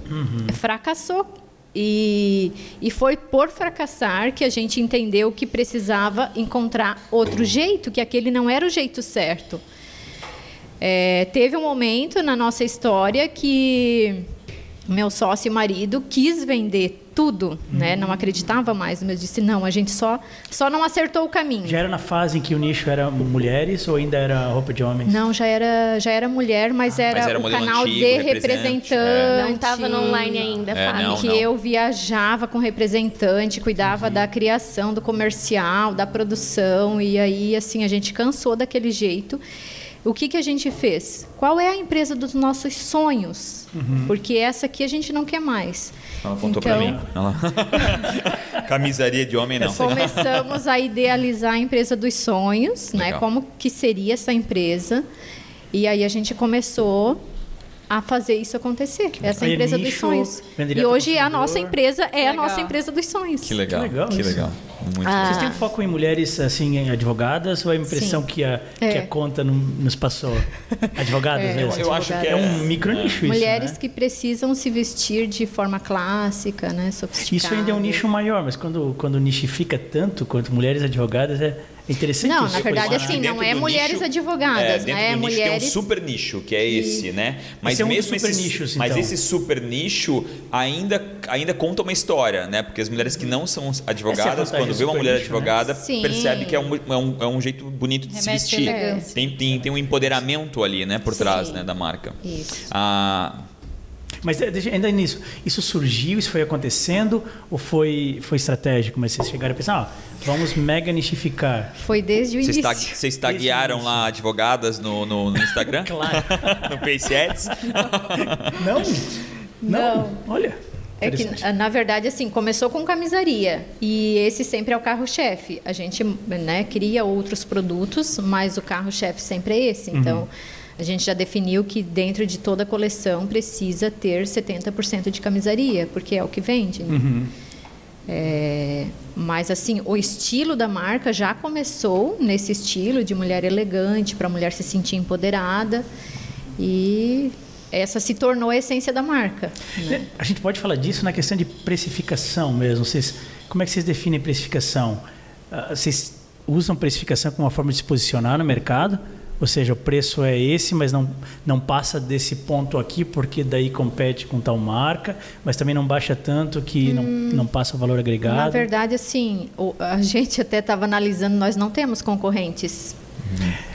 fracassou. E, e foi por fracassar que a gente entendeu que precisava encontrar outro jeito, que aquele não era o jeito certo. É, teve um momento na nossa história que meu sócio e marido quis vender tudo, né? Não acreditava mais, mas disse não, a gente só só não acertou o caminho. Já era na fase em que o nicho era mulheres ou ainda era roupa de homens? Não, já era já era mulher, mas era, Mas era o canal antigo, de representante, representante. Não estava no online ainda, É, Fábio. não. que eu viajava com representante, cuidava da criação, do comercial, da produção e aí assim a gente cansou daquele jeito. O que que a gente fez? Qual é a empresa dos nossos sonhos? Porque essa aqui a gente não quer mais. Ela apontou Então, pra mim. Ela... Camisaria de homem, não. Começamos a idealizar a empresa dos sonhos, né? Legal. Como que seria essa empresa? E aí a gente começou a fazer isso acontecer. Essa Aí empresa nicho, dos sonhos. E hoje a nossa empresa é a nossa empresa dos sonhos. Que legal, Que legal que isso. legal. Muito Ah. Vocês têm foco em mulheres assim, advogadas ou é a impressão Sim. que a, É. que a conta não- nos passou? Advogadas É, mesmo? Eu acho que é é- um micro nicho isso, Mulheres né? que precisam se vestir de forma clássica, né? Sofisticada. Isso ainda é um nicho maior, mas quando, quando nichifica tanto quanto mulheres advogadas, é é interessante Não, isso. na verdade, assim, não é mulheres nicho- advogadas, é, dentro né? do nicho mulheres tem um super nicho, que é esse, né? Mas Esse é um mesmo super esses, nichos, mas então. esse super nicho ainda, ainda conta uma história, né? Porque as mulheres que não são advogadas, vantagem quando do vê uma mulher nicho, né? advogada, Sim. percebe que é um, é, um, é um jeito bonito de se Remete vestir. elegância. Tem, tem, tem um empoderamento ali, né? Por trás Sim. né, da marca. Isso. Ah, Mas deixa- ainda nisso, isso surgiu, isso foi acontecendo ou foi, foi estratégico? Mas vocês chegaram a pensar, ah, vamos mega nichificar. Foi desde o Vocês, início. vocês taguearam lá advogadas no, no, no Instagram? Claro. no Face Ads? Não? Não? Olha. É que, interessante. na verdade, assim, começou com camisaria. E esse sempre é o carro-chefe. A gente né, cria outros produtos, mas o carro-chefe sempre é esse. Então, a gente já definiu que dentro de toda a coleção precisa ter 70% de camisaria, porque é o que vende. né? É, mas assim, o estilo da marca já começou nesse estilo de mulher elegante, para a mulher se sentir empoderada. E essa se tornou a essência da marca. né? A gente pode falar disso na questão de precificação mesmo. Vocês, como é que vocês definem precificação? Ah, Vocês usam precificação como uma forma de se posicionar no mercado? Ou seja, o preço é esse, mas não, não passa desse ponto aqui, porque daí compete com tal marca, mas também não baixa tanto que não, não passa o valor agregado. Na verdade, assim, a gente até estava analisando, nós não temos concorrentes.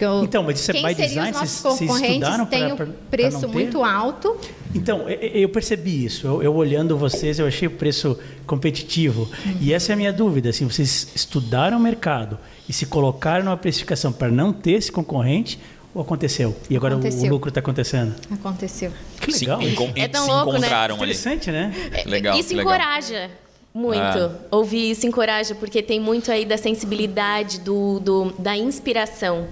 O- Então, mas isso é by design? Vocês- vocês estudaram pra o preço muito alto. Então, e- e- eu percebi isso. Eu, eu olhando vocês, eu achei o preço competitivo. E essa é a minha dúvida. Assim, vocês estudaram o mercado e se colocaram numa precificação para não ter esse concorrente, ou aconteceu? E agora o- o, Aconteceu. lucro está acontecendo? Aconteceu. Que Se, legal. isso. encon- É tão se louco, né? encontraram ali. Interessante, né? Legal, Isso legal. encoraja muito. Ah. Ouvir isso encoraja, porque tem muito aí da sensibilidade, do, do- da inspiração.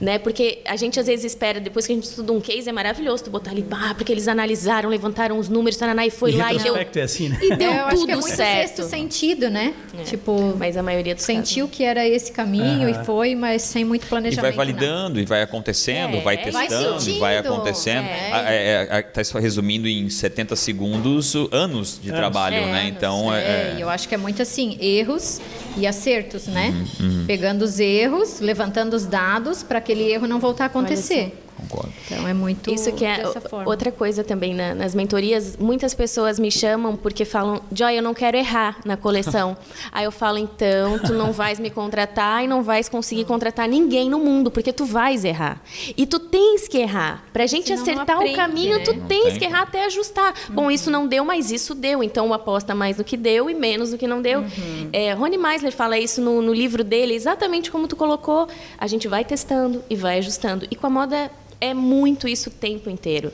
Né? Porque a gente às vezes espera, depois que a gente estuda um case, é maravilhoso tu botar ali, bah, porque eles analisaram, levantaram os números, taraná, e foi Em lá e deu, é assim, né? e deu É, eu acho tudo que é muito certo. sexto sentido, né? É. Tipo, Mas a maioria dos sentiu que era esse caminho e foi, mas sem muito E planejamento. vai não. validando, e vai acontecendo, É, vai vai testando, e vai sentindo, acontecendo. é. Está só resumindo em 70 segundos, anos de Anos. trabalho, É, né? anos, Então, é, é, e eu acho que é muito assim, erros e acertos, né? Uhum, Pegando os erros, levantando os dados para aquele erro não voltar a acontecer. Concordo. Então é muito Isso que é dessa o- forma. outra coisa também na- nas mentorias. Muitas pessoas me chamam porque falam, Joy, eu não quero errar na coleção. Aí eu falo, então, tu não vais me contratar e não vais conseguir contratar ninguém no mundo, porque tu vais errar. E tu tens que errar. Pra gente Senão não acertar aprende, o caminho, né? tu Não tens tem que errar até ajustar. Bom, isso não deu, mas isso deu. Então aposta mais no que deu e menos no que não deu. É, Rony Meisler fala isso no, no livro dele, exatamente como tu colocou. A gente vai testando e vai ajustando. E com a moda é muito isso o tempo inteiro.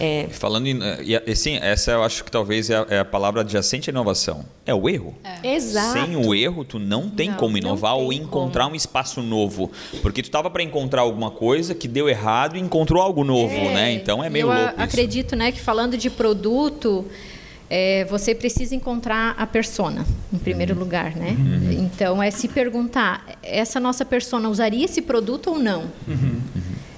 É, Falando em. E, assim, essa eu acho que talvez é a, é a palavra adjacente à inovação. É o erro. Exato. Sem o erro, tu não tem Não, como inovar tem ou encontrar um espaço novo. Porque tu tava para encontrar alguma coisa que deu errado e encontrou algo novo, né? Então é meio eu louco isso. acredito, né, que falando de produto, é, você precisa encontrar a persona em primeiro lugar, né? Então é se perguntar, essa nossa persona usaria esse produto ou não?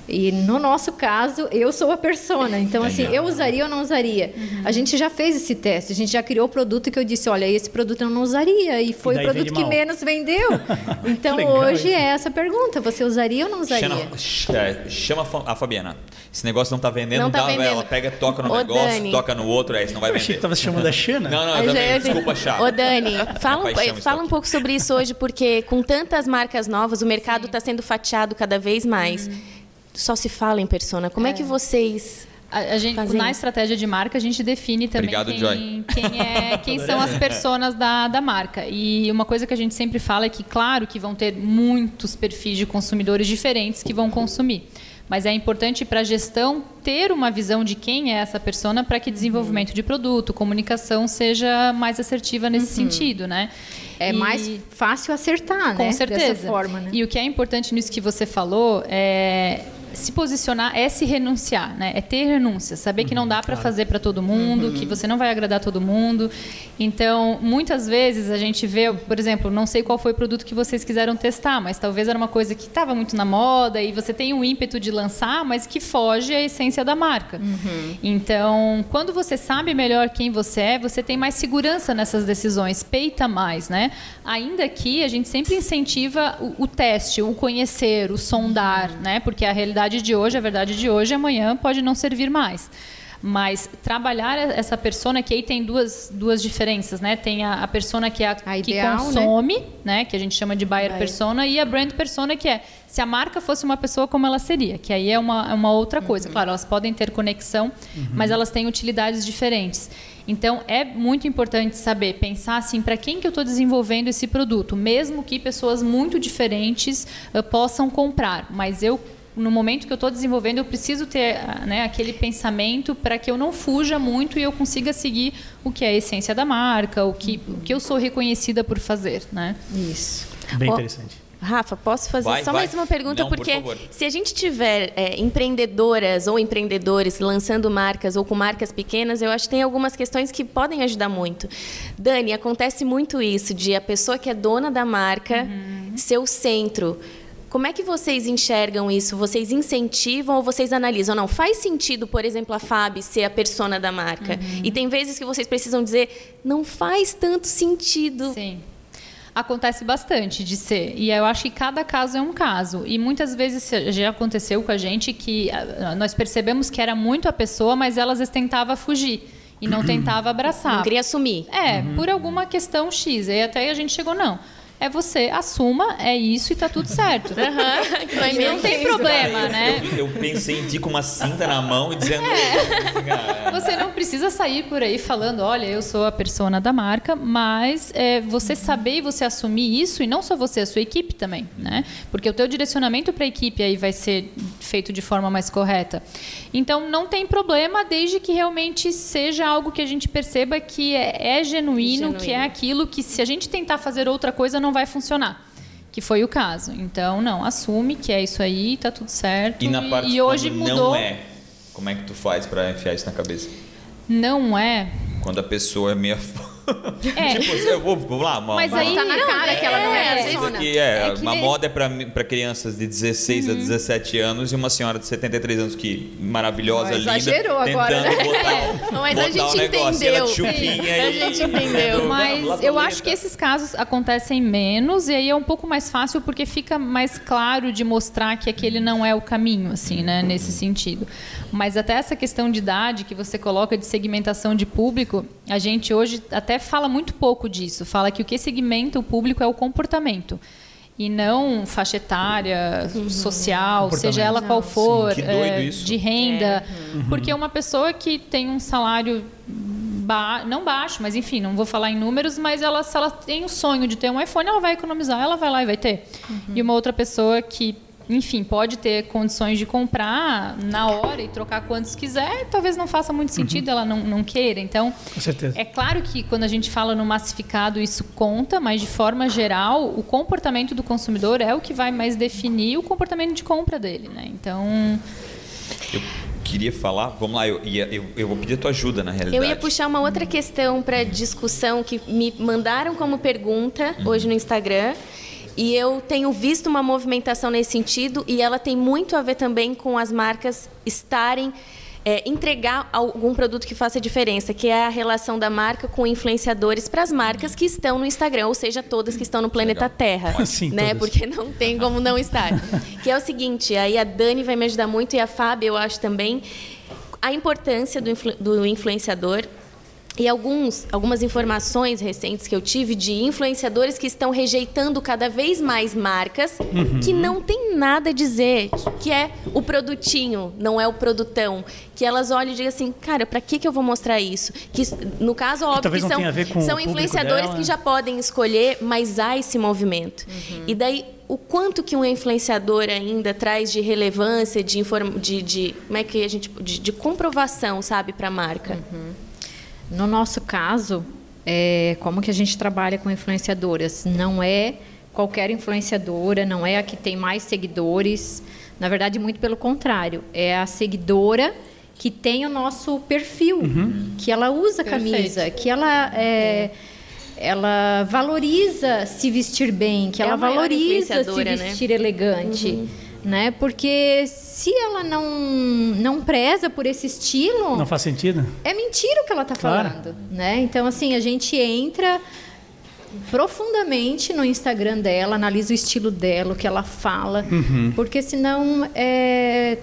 E no nosso caso, eu sou a persona. Então, assim, eu usaria ou não usaria? A gente já fez esse teste, a gente já criou o produto que eu disse, olha, esse produto eu não usaria. E foi E o produto que mal. menos vendeu. Então, hoje isso. é essa pergunta, você usaria ou não usaria? Chama, ch- é, chama a Fa- a Fabiana. Esse negócio não tá vendendo, Não tá dá, vendendo. ela pega, toca no Ô, negócio, Dani. toca no outro, é, isso não vai Eu achei que vender. estava se chamando a Xana. Não, não, eu também, gente- desculpa, chá. Ô, Dani, fala, um, fala um pouco sobre isso hoje, porque com tantas marcas novas, o mercado está sendo fatiado cada vez mais. Só se fala em persona. Como é, que vocês. A, a gente, Fazem. na estratégia de marca, a gente define também Obrigado, quem, Joy. quem, é, quem são as personas da, da marca. E uma coisa que a gente sempre fala é que, claro, que vão ter muitos perfis de consumidores diferentes que vão consumir. Mas é importante para a gestão ter uma visão de quem é essa persona para que desenvolvimento de produto, comunicação seja mais assertiva nesse sentido, né? É E- mais fácil acertar, com né? certeza. Dessa forma, né? E o que é importante nisso que você falou é se posicionar é se renunciar, né? É ter renúncia, saber que não dá para fazer para todo mundo, que você não vai agradar todo mundo. Então, muitas vezes a gente vê, por exemplo, não sei qual foi o produto que vocês quiseram testar, mas talvez era uma coisa que estava muito na moda e você tem um ímpeto de lançar, mas que foge à essência da marca. Então, quando você sabe melhor quem você é, você tem mais segurança nessas decisões, peita mais, né? Ainda que a gente sempre incentiva o, o teste, o conhecer, o sondar, né? Porque a realidade de hoje, a verdade de hoje, amanhã pode não servir mais. Mas trabalhar essa persona, que aí tem duas, duas diferenças, né? Tem a, a persona que é a, A que ideal, consome, né? Que a gente chama de buyer Buyer. persona, e a brand persona, que é se a marca fosse uma pessoa, como ela seria. Que aí é uma, é uma outra coisa. Claro, elas podem ter conexão, mas elas têm utilidades diferentes. Então, é muito importante saber, pensar assim, para quem que eu estou desenvolvendo esse produto, mesmo que pessoas muito diferentes eh, possam comprar. Mas eu, no momento que eu estou desenvolvendo, eu preciso ter ah, né, aquele pensamento para que eu não fuja muito e eu consiga seguir o que é a essência da marca, o que, o que eu sou reconhecida por fazer. Né? Isso. Bem interessante. Rafa, posso fazer Vai, só vai. mais uma pergunta? Não, por porque favor. se a gente tiver é, empreendedoras ou empreendedores lançando marcas ou com marcas pequenas, eu acho que tem algumas questões que podem ajudar muito. Dani, acontece muito isso de a pessoa que é dona da marca Uhum. ser o centro. Como é que vocês enxergam isso? Vocês incentivam ou vocês analisam? Não, faz sentido, por exemplo, a Fab ser a persona da marca. Uhum. E tem vezes que vocês precisam dizer, não faz tanto sentido. Sim. Acontece bastante de ser. E eu acho que cada caso é um caso. E muitas vezes já aconteceu com a gente que ah, nós percebemos que era muito a pessoa, mas ela às vezes tentava fugir e não tentava abraçar. Não queria assumir. É, por alguma questão X. Aí até a gente chegou, não. É você, assuma, é isso e tá tudo certo. E não tem problema, né? Eu, eu pensei em ti com uma cinta na mão e dizendo. É. Você não precisa sair por aí falando, olha, eu sou a persona da marca, mas é, você saber e você assumir isso, e não só você, a sua equipe também, né? Porque o teu direcionamento para a equipe aí vai ser feito de forma mais correta. Então, não tem problema, desde que realmente seja algo que a gente perceba que é, é genuíno, Genuíno. que é aquilo que se a gente tentar fazer outra coisa, não vai funcionar. Que foi o caso. Então, não, assume que é isso aí, tá tudo certo. E na parte e hoje mudou. não é, como é que tu faz pra enfiar isso na cabeça? Não é. Quando a pessoa é meio. É. tipo, eu vou, vamos lá, uma, Mas uma- aí Tá na cara que ela não é, é, persona. que é, É que uma nem- moda é para crianças de 16 a 17 anos e uma senhora de 73 anos que maravilhosa, Ó, linda, exagerou agora, né? botar, Mas a gente de entendeu. chupinha A gente entendeu. Mas eu pra acho que esses casos acontecem menos e aí é um pouco mais fácil porque fica mais claro de mostrar que aquele não é o caminho, assim, né, nesse sentido. Mas até essa questão de idade que você coloca de segmentação de público, a gente hoje até fala muito pouco disso. Fala que o que segmenta o público é o comportamento. E não faixa etária, social, seja ela qual for, Sim, é, isso. de renda. Porque uma pessoa que tem um salário ba- não baixo, mas enfim, não vou falar em números, mas ela, se ela tem o sonho de ter um iPhone, ela vai economizar, ela vai lá e vai ter. E uma outra pessoa que, enfim, pode ter condições de comprar na hora e trocar quantos quiser, talvez não faça muito sentido, ela não, não queira. Então, Com certeza. é claro que quando a gente fala no massificado isso conta, mas de forma geral, o comportamento do consumidor é o que vai mais definir o comportamento de compra dele, né? Então, Eu queria falar, vamos lá, eu, ia- eu, eu vou pedir a tua ajuda na realidade. Eu ia puxar uma outra questão para discussão que me mandaram como pergunta hoje no Instagram. E eu tenho visto uma movimentação nesse sentido e ela tem muito a ver também com as marcas estarem é, entregar algum produto que faça diferença, que é a relação da marca com influenciadores para as marcas que estão no Instagram, ou seja, todas que estão no planeta Legal. Terra, Sim, né? todas. Porque não tem como não estar. que é o seguinte, aí a Dani vai me ajudar muito e a Fábio, eu acho também a importância do, influ- do influenciador e alguns, algumas informações recentes que eu tive de influenciadores que estão rejeitando cada vez mais marcas que não tem nada a dizer, que é o produtinho, não é o produtão. Que elas olham e digam assim, cara, para que, que eu vou mostrar isso? Que no caso, óbvio talvez que não são, tenha a ver com o são influenciadores dela, que já podem escolher, mas há esse movimento. E daí o quanto que um influenciador ainda traz de relevância, de inform... de, de como é que a gente de, de comprovação, sabe, para a marca. No nosso caso, é, como que a gente trabalha com influenciadoras? Não é qualquer influenciadora, não é a que tem mais seguidores. Na verdade, muito pelo contrário. É a seguidora que tem o nosso perfil, que ela usa Perfeito. camisa, que ela é, ela valoriza se vestir bem, que É ela a valoriza se né? vestir elegante, né? Porque se ela não não preza por esse estilo, Não faz sentido? é mentira o que ela está Claro. falando, né? Então assim a gente entra profundamente no Instagram dela, analisa o estilo dela, o que ela fala, Uhum. porque senão é,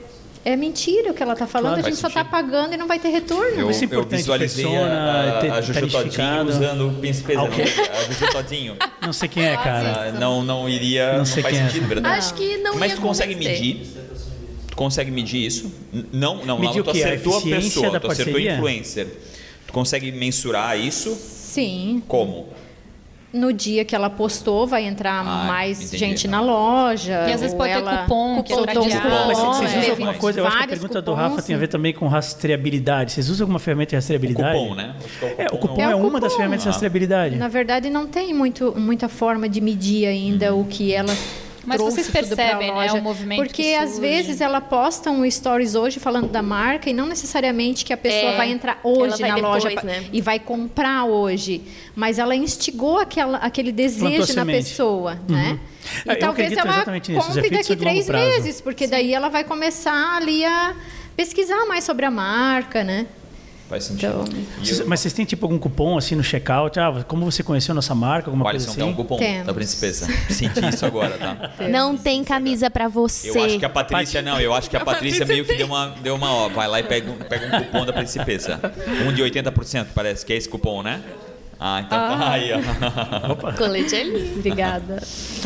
É mentira o que ela está falando, Claro, a gente só está pagando e não vai ter retorno. Eu? Isso é eu visualizei persona, a, a, ter- a Juju Todinho usando o príncipe Ah, a Juju Todinho. Não sei quem é, cara. Ah, não, não iria. Não Não, sei faz quem é. sentido, verdade? Acho que não Mas ia tu consegue medir? Tu consegue medir isso? Não, não, Medir não. o Tu? A acertou a, eficiência pessoa, da tu acertou a parceria? influencer. Tu consegue mensurar isso? Sim, Como? No dia que ela postou, vai entrar Ah, mais entendi. gente na loja. E às vezes pode ter ela- cupom, que é soltou Cupom, Mas vocês Teve usam teve alguma coisa? Eu acho que a pergunta do cupons, Rafa tem a sim. ver também com rastreabilidade. Vocês usam alguma ferramenta de O rastreabilidade? cupom, né? Que É, o cupom É é, o uma das cupom. ferramentas de Ah. rastreabilidade. Na verdade, não tem muito, muita forma de medir ainda o que ela Mas trouxe vocês tudo pra percebem, né, loja. o movimento Porque que às vezes ela posta um stories hoje falando da marca e não necessariamente que a pessoa É, vai entrar hoje vai na loja depois, pra- né? e vai comprar hoje. Mas ela instigou aquela, aquele desejo na pessoa, né? É, eu E talvez acredito ela nisso, compre daqui três meses, porque daí ela vai começar ali a pesquisar mais sobre a marca, né? Faz sentido. Então, E Vocês- eu- Mas vocês têm tipo algum cupom assim no checkout? Ah, como você conheceu nossa marca? Alguma Olha, coisa assim? tem um cupom Temos. da princesa. Senti isso agora, tá? Não tem camisa pra você. Eu acho que a Patrícia, não, eu acho que a Patrícia meio que deu uma, deu uma, ó, vai lá e pega, um- pega um cupom da princesa. Um de 80%, parece, que é esse cupom, né? Ah, então tá aí, ó. Colete é lindo. obrigada.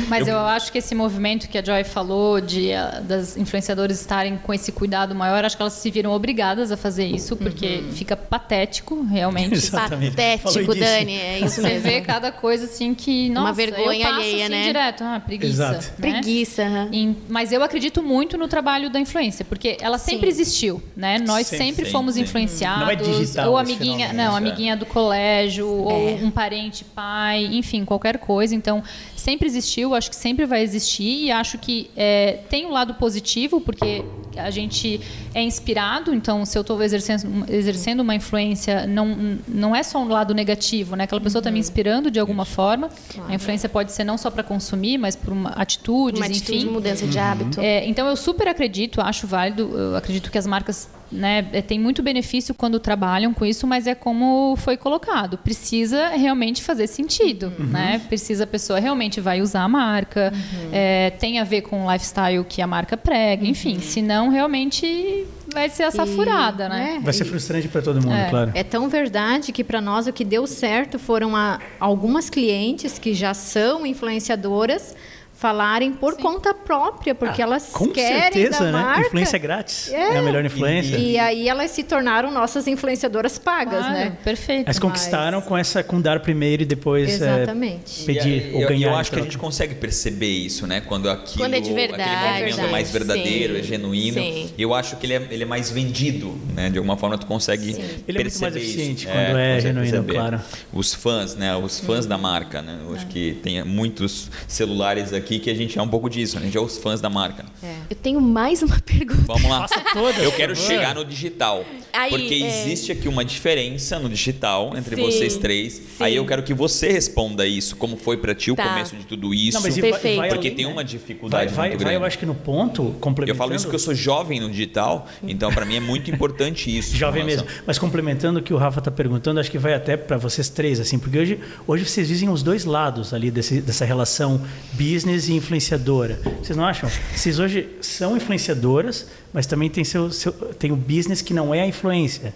Mas eu acho que esse movimento que a Joy falou de ah, das influenciadoras estarem com esse cuidado maior, acho que elas se viram obrigadas a fazer isso, porque fica patético, realmente. Exatamente. Patético. Dani, é isso Você mesmo. vê cada coisa assim que, nossa, vergonha eu passo, alheia, assim, né? direto, ah, preguiça. Exato. né? Preguiça. Em- mas eu acredito muito no trabalho da influência, porque ela sempre existiu, né? Nós Sempre, sempre, sim, fomos sim. influenciados. Não é digital ou amiguinha, não, isso é. amiguinha do colégio, ou É. um parente, pai, enfim, qualquer coisa. Então, sempre existiu, acho que sempre vai existir e acho que é, tem um lado positivo, porque a gente é inspirado, então se eu estou exercendo, exercendo uma influência, não, não é só um lado negativo, né? Aquela pessoa está Uhum. me inspirando de alguma forma. A influência pode ser não só para consumir, mas por uma atitudes, Uma atitude enfim. de mudança de hábito. É, então eu super acredito, acho válido, eu acredito que as marcas né, é, têm muito benefício quando trabalham com isso, mas é como foi colocado, precisa realmente fazer sentido, né? Precisa a pessoa realmente vai usar a marca, é, tem a ver com o lifestyle que a marca prega, enfim, senão realmente vai ser essa E, furada, né? né, Vai ser frustrante para todo mundo, É. claro. É tão verdade que para nós o que deu certo foram a- algumas clientes que já são influenciadoras falarem por conta própria, porque elas Com querem certeza, da né? marca. Influência grátis. É. É, a melhor influência. E aí elas se tornaram nossas influenciadoras pagas, Claro, né? Perfeito. Mas conquistaram com essa com dar primeiro e depois é, Exatamente. pedir E, ou eu, ganhar. eu acho que a gente consegue perceber isso, né? Quando aquilo, Quando é de verdade, aquele movimento é verdade, mais verdadeiro, sim. é genuíno. Sim. Eu acho que ele é, ele é mais vendido, né? De alguma forma tu consegue Ele é muito perceber mais eficiente isso. quando é genuíno, perceber. claro. Os fãs, né? Os fãs da marca, né? Eu acho que tem muitos celulares aqui que a gente é um pouco disso, né? A gente é os fãs da marca. Eu tenho mais uma pergunta. Vamos lá. todas, Eu quero favor. chegar no digital. Aí, porque é. existe aqui uma diferença no digital entre Sim, vocês três. sim. Aí eu quero que você responda isso. Como foi pra ti o Tá. começo de tudo isso? Não, mas vai- Perfeito. vai porque além, tem né? uma Vai, dificuldade vai, muito vai, grande. eu acho que no ponto, Eu complementando... falo isso porque eu sou jovem no digital, então para mim é muito importante isso. Jovem mesmo. Mas complementando o que o Rafa está perguntando, acho que vai até para vocês três, assim, porque hoje, hoje vocês dizem os dois lados ali desse, dessa relação business e influenciadora. Vocês não acham? Vocês hoje são influenciadoras, mas também tem, seu, seu, tem o business que não é a influência.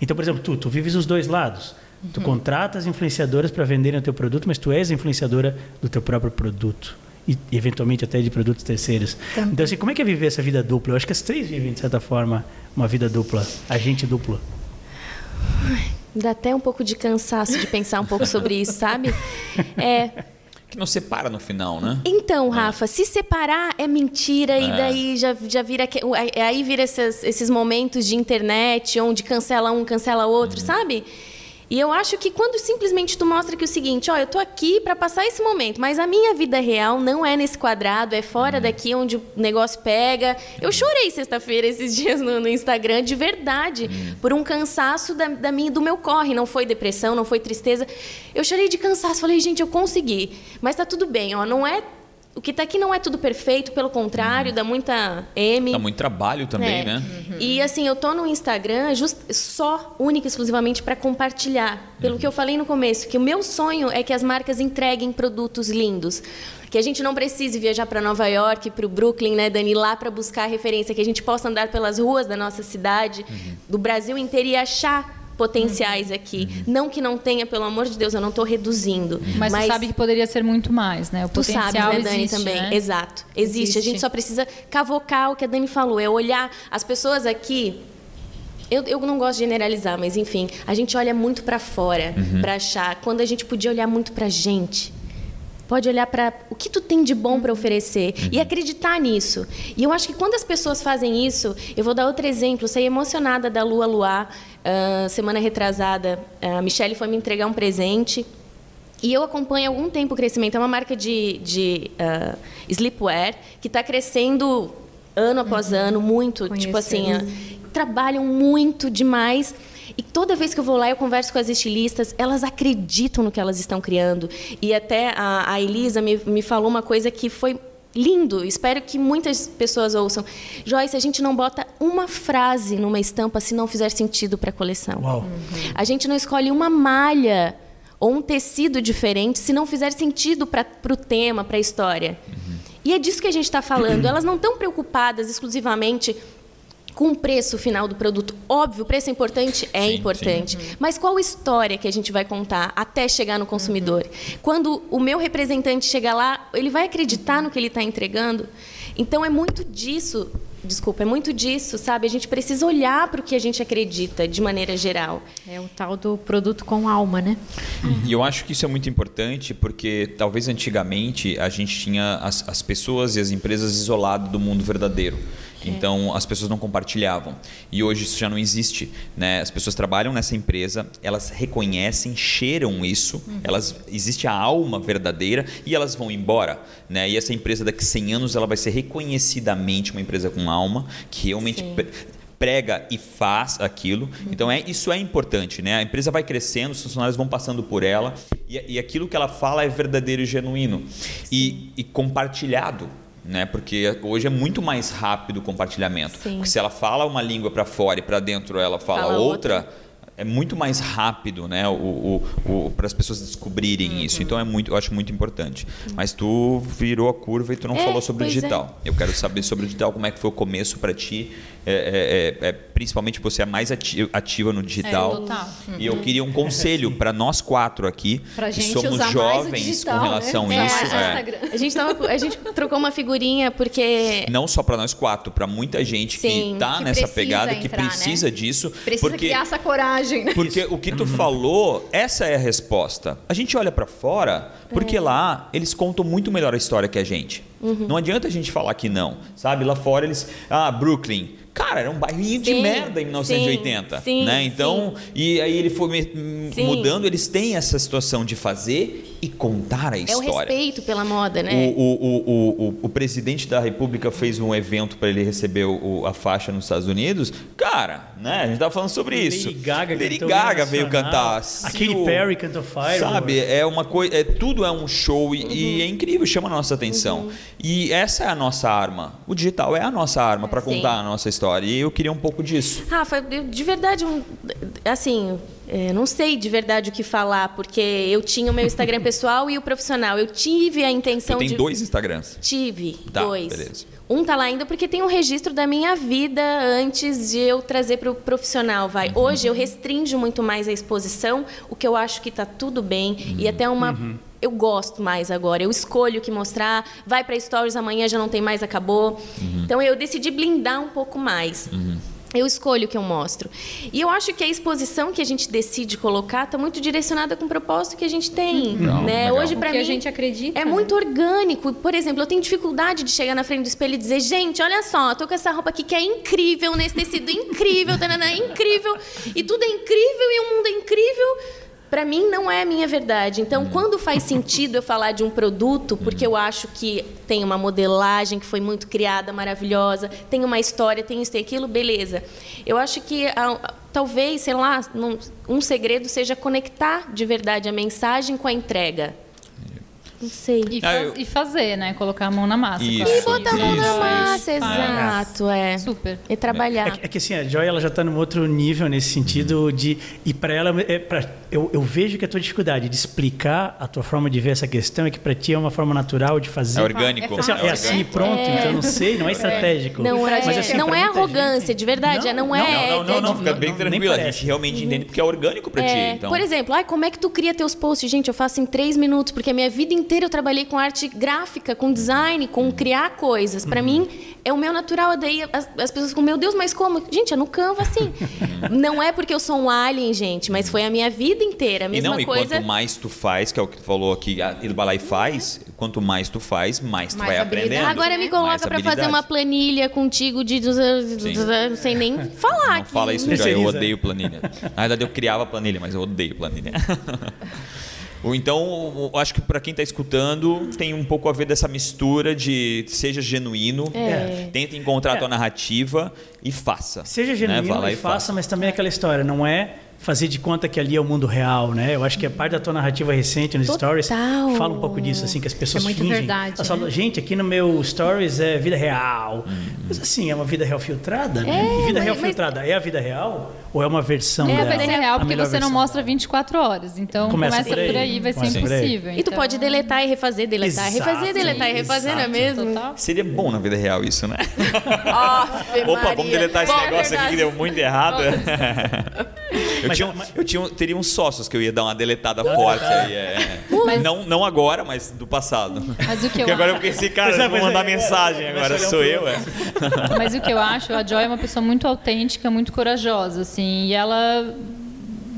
Então, por exemplo, tu, tu vives os dois lados. Tu contratas influenciadoras para venderem o teu produto, mas tu és influenciadora do teu próprio produto. E, eventualmente, até de produtos terceiros. Então, assim, como é que é viver essa vida dupla? Eu acho que as três vivem, de certa forma, uma vida dupla. Agente duplo. Dá até um pouco de cansaço de pensar um pouco sobre isso, sabe? É, Que não separa no final, né? Então, Rafa, se separar é mentira e É. daí já, já vira aí- vira esses, esses momentos de internet onde cancela um, cancela outro, sabe? E eu acho que quando simplesmente tu mostra que o seguinte, ó, eu tô aqui para passar esse momento, mas a minha vida real não é nesse quadrado, é fora daqui onde o negócio pega. Eu chorei sexta-feira esses dias no, no Instagram de verdade por um cansaço da, da minha, do meu corre. Não foi depressão, não foi tristeza. Eu chorei de cansaço. Falei, gente, eu consegui. Mas tá tudo bem, ó, não é o que está aqui não é tudo perfeito, pelo contrário, dá muita M. Dá muito trabalho também, É. né? E assim, eu tô no Instagram just, só, única e exclusivamente para compartilhar. Pelo Uhum. que eu falei no começo, que o meu sonho é que as marcas entreguem produtos lindos. Que a gente não precise viajar para Nova York, para o Brooklyn, né, Dani, lá para buscar referência, que a gente possa andar pelas ruas da nossa cidade, Uhum. do Brasil inteiro e achar potenciais aqui. Uhum. Não que não tenha, pelo amor de Deus, eu não estou reduzindo. Mas, você sabe que poderia ser muito mais, né? O Tu potencial sabes, né, Dani, existe, também. né? Exato. Existe. Existe. A gente só precisa cavocar o que a Dani falou. É olhar as pessoas aqui. Eu, eu não gosto de generalizar, mas enfim, a gente olha muito para fora para achar, quando a gente podia olhar muito para gente. Pode olhar para o que tu tem de bom para oferecer e acreditar nisso. E eu acho que quando as pessoas fazem isso, eu vou dar outro exemplo. Saí emocionada da Lua Luar, ah, semana retrasada. A Michelle foi me entregar um presente e eu acompanho há algum tempo o crescimento. É uma marca de, de ah, sleepwear que está crescendo ano após ano, muito. Tipo assim, ah, trabalham muito demais. E toda vez que eu vou lá, eu converso com as estilistas, elas acreditam no que elas estão criando. E até a, a Elisa me, me falou uma coisa que foi lindo. Espero que muitas pessoas ouçam. Joyce, a gente não bota uma frase numa estampa se não fizer sentido para a coleção. Uau. A gente não escolhe uma malha ou um tecido diferente se não fizer sentido para o tema, para a história. E é disso que a gente está falando. Elas não estão preocupadas exclusivamente com o preço final do produto. Óbvio, o preço é importante? É Sim, importante. Mas qual história que a gente vai contar até chegar no consumidor? Quando o meu representante chegar lá, ele vai acreditar no que ele está entregando? Então, é muito disso, desculpa, é muito disso, sabe? A gente precisa olhar para o que a gente acredita, de maneira geral. É o tal do produto com alma, né? E eu acho que isso é muito importante porque talvez antigamente a gente tinha as, as pessoas e as empresas isoladas do mundo verdadeiro. Então as pessoas não compartilhavam. E hoje isso já não existe. Né? As pessoas trabalham nessa empresa, elas reconhecem, cheiram isso, elas existe a alma verdadeira e elas vão embora. Né? E essa empresa daqui a 100 anos ela vai ser reconhecidamente uma empresa com alma, que realmente prega e faz aquilo. Então é isso é importante, né? A empresa vai crescendo, os funcionários vão passando por ela e, e aquilo que ela fala é verdadeiro e genuíno e, e compartilhado. Né? Porque hoje é muito mais rápido o compartilhamento. Sim. Porque se ela fala uma língua para fora e para dentro ela fala, Fala outra, outra. é muito mais rápido, né? O, o, o, para as pessoas descobrirem Uhum. isso. Então é muito, eu acho muito importante. Mas tu virou a curva e tu não É, falou sobre o é. digital. Eu quero saber sobre o digital, como é que foi o começo para ti. É, é, é, é, principalmente você é mais ati- ativa no digital. É, total. E eu queria um conselho para nós quatro aqui, Pra que gente somos usar mais o jovens digital, com relação né? a isso. É. A gente, tava, a gente trocou uma figurinha porque Não só para nós quatro, para muita gente que Sim, está que nessa precisa pegada, que entrar, né? precisa disso. Precisa porque criar essa coragem, né? Porque o que tu falou, essa é a resposta. A gente olha pra fora, porque É. lá eles contam muito melhor a história que a gente. Uhum. Não adianta a gente falar que não, sabe? Lá fora eles, ah, Brooklyn, cara, era um bairrinho de Sim, merda em 1980, sim, né? sim, Então, e aí ele foi Sim. mudando, eles têm essa situação de fazer e contar a é o história. respeito pela moda, né? O, o, o, o, o presidente da República fez um evento para ele receber o, a faixa nos Estados Unidos. Cara, né? A gente tava falando sobre isso. Lady Gaga, Lady cantou Gaga veio cantar. A Katy Perry cantou Fire. Sabe, é uma coisa, é, tudo é um show e, e é Uhum. incrível, chama a nossa atenção. E essa é a nossa arma. O digital é a nossa arma para Sim. contar a nossa história. E eu queria um pouco disso. Rafa, eu, de verdade, um- assim, é, não sei de verdade o que falar, porque eu tinha o meu Instagram pessoal e o profissional. Eu tive a Tu intenção tem de. dois Instagrams. Tive Tá, dois. beleza. Um tá lá ainda porque tem um registro da minha vida antes de eu trazer para o profissional, vai. Uhum. Hoje eu restringo muito mais a exposição, o que eu acho que tá tudo bem e Uhum. até uma eu gosto mais agora. Eu escolho o que mostrar, vai para stories amanhã já não tem mais, acabou. Uhum. Então eu decidi blindar um pouco mais. Eu escolho o que eu mostro. E eu acho que a exposição que a gente decide colocar está muito direcionada com o propósito que a gente tem. Legal, né? legal. Hoje, O para que mim, a gente acredita, é né? muito orgânico. Por exemplo, eu tenho dificuldade de chegar na frente do espelho e dizer, gente, olha só, tô com essa roupa aqui que é incrível, nesse tecido incrível, tanana, incrível, e tudo é incrível e o mundo é incrível. Para mim não é a minha verdade. Então, quando faz sentido eu falar de um produto, porque eu acho que tem uma modelagem que foi muito criada, maravilhosa, tem uma história, tem isso, tem aquilo, beleza. Eu acho que ah, talvez, sei lá, um segredo seja conectar de verdade a mensagem com a entrega. Não sei. E, Ah, faz- eu- e fazer, né? Colocar a mão na massa. Isso. claro. E botar a mão na Isso, massa, isso. exato, é. Super. E trabalhar. É que, é que assim, a Joy ela já está num outro nível nesse sentido de e para ela é pra, eu, eu vejo que a tua dificuldade de explicar a tua forma de ver essa questão é que para ti é uma forma natural de fazer. É orgânico. Assim, ó, é assim, pronto. Então eu não sei, não é estratégico. Não é, Mas, assim, não é arrogância, gente- de verdade, é, não, Não, é. Não, não, não, Não, fica não, bem não, tranquilo. A gente realmente entende porque é orgânico pra ti. É, Então. Por exemplo, ai, como é que tu cria teus posts? Gente, eu faço em três minutos, porque a minha vida inteira eu trabalhei com arte gráfica, com design, com criar coisas. Pra mim, é o meu natural. Daí as, as pessoas ficam, meu Deus, mas como? Gente, é no Canva, assim. não é porque eu sou um alien, gente, mas foi a minha vida inteira. A E mesma não, e coisa. quanto mais tu faz, que é o que tu falou aqui, ele vai lá e faz, quanto mais tu faz, mais tu Mais vai aprendendo. Agora me coloca pra fazer uma planilha contigo de. Não sei nem falar. Não aqui. fala isso, já. Eu odeio planilha. Na verdade, eu criava planilha, mas eu odeio planilha. Ou então, eu acho que para quem está escutando, tem um pouco a ver dessa mistura de seja genuíno, É. tenta encontrar a É. tua narrativa e faça. Seja né? genuíno Vá lá e faça, mas também é aquela história, não é fazer de conta que ali é o mundo real, né? Eu acho que é parte da tua narrativa recente nos Total. stories fala um pouco disso, assim, que as pessoas É muito fingem. verdade, Elas falam, né? gente, aqui no meu stories é vida real. Uhum. Mas assim, é uma vida real filtrada, né? É, e vida mas- real mas- filtrada é a vida real ou é uma versão É, dela? vai ser real porque você não versão. mostra 24 horas. Então Começa começa, por por aí. aí, vai ser Começa aí. impossível. E tu Então, pode deletar e refazer, deletar e refazer, Exato, deletar e refazer, não é exato. mesmo? Total. Seria bom na vida real isso, né? Opa, Maria. vamos deletar esse Bom, negócio aqui verdade. que deu muito errado. eu Mas- tinha, mas- eu tinha, teria uns sócios que eu ia dar uma deletada forte aí. é. Mas- Não, não agora, mas do passado. Mas o que eu Porque agora eu pensei, cara, Pois é, eu vou é, mandar é, mensagem é, agora, sou um eu, é. Mas o que eu acho, a Joy é uma pessoa muito autêntica, muito corajosa, assim, e ela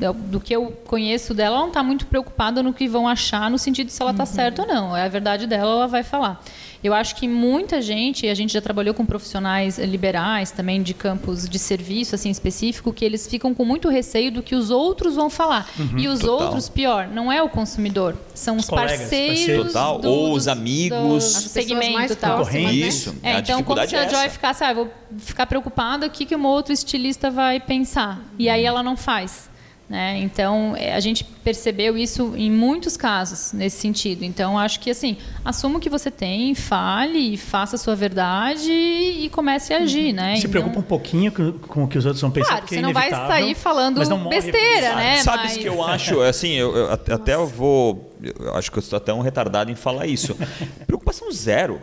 do que eu conheço dela, ela não está muito preocupada no que vão achar, no sentido de se ela está certa ou não. É a verdade dela, ela vai falar. Eu acho que muita gente, a gente já trabalhou com profissionais liberais também de campos de serviço assim específico, que eles ficam com muito receio do que os outros vão falar. e os Total. outros, pior, não é o consumidor, são os colegas, parceiros parceiros. Total, do- ou os do- amigos. do As pessoas segmento mais tal. próximas, né? Isso, É, então, como dificuldade se a é Joy ficasse, ah, eu vou ficar preocupada o que, que um outro estilista vai pensar. E aí ela não faz. Né? Então, é, a gente percebeu isso em muitos casos nesse sentido. Então, acho que assim, assuma o que você tem, fale, faça a sua verdade e comece a agir. Né? Se E preocupa um pouquinho com, com o que os outros vão pensar, Claro, porque você é não vai sair falando besteira, né? Sabe mas- que eu acho, assim, eu, eu até até eu vou. Eu acho que eu estou tão retardado em falar isso. Preocupação zero.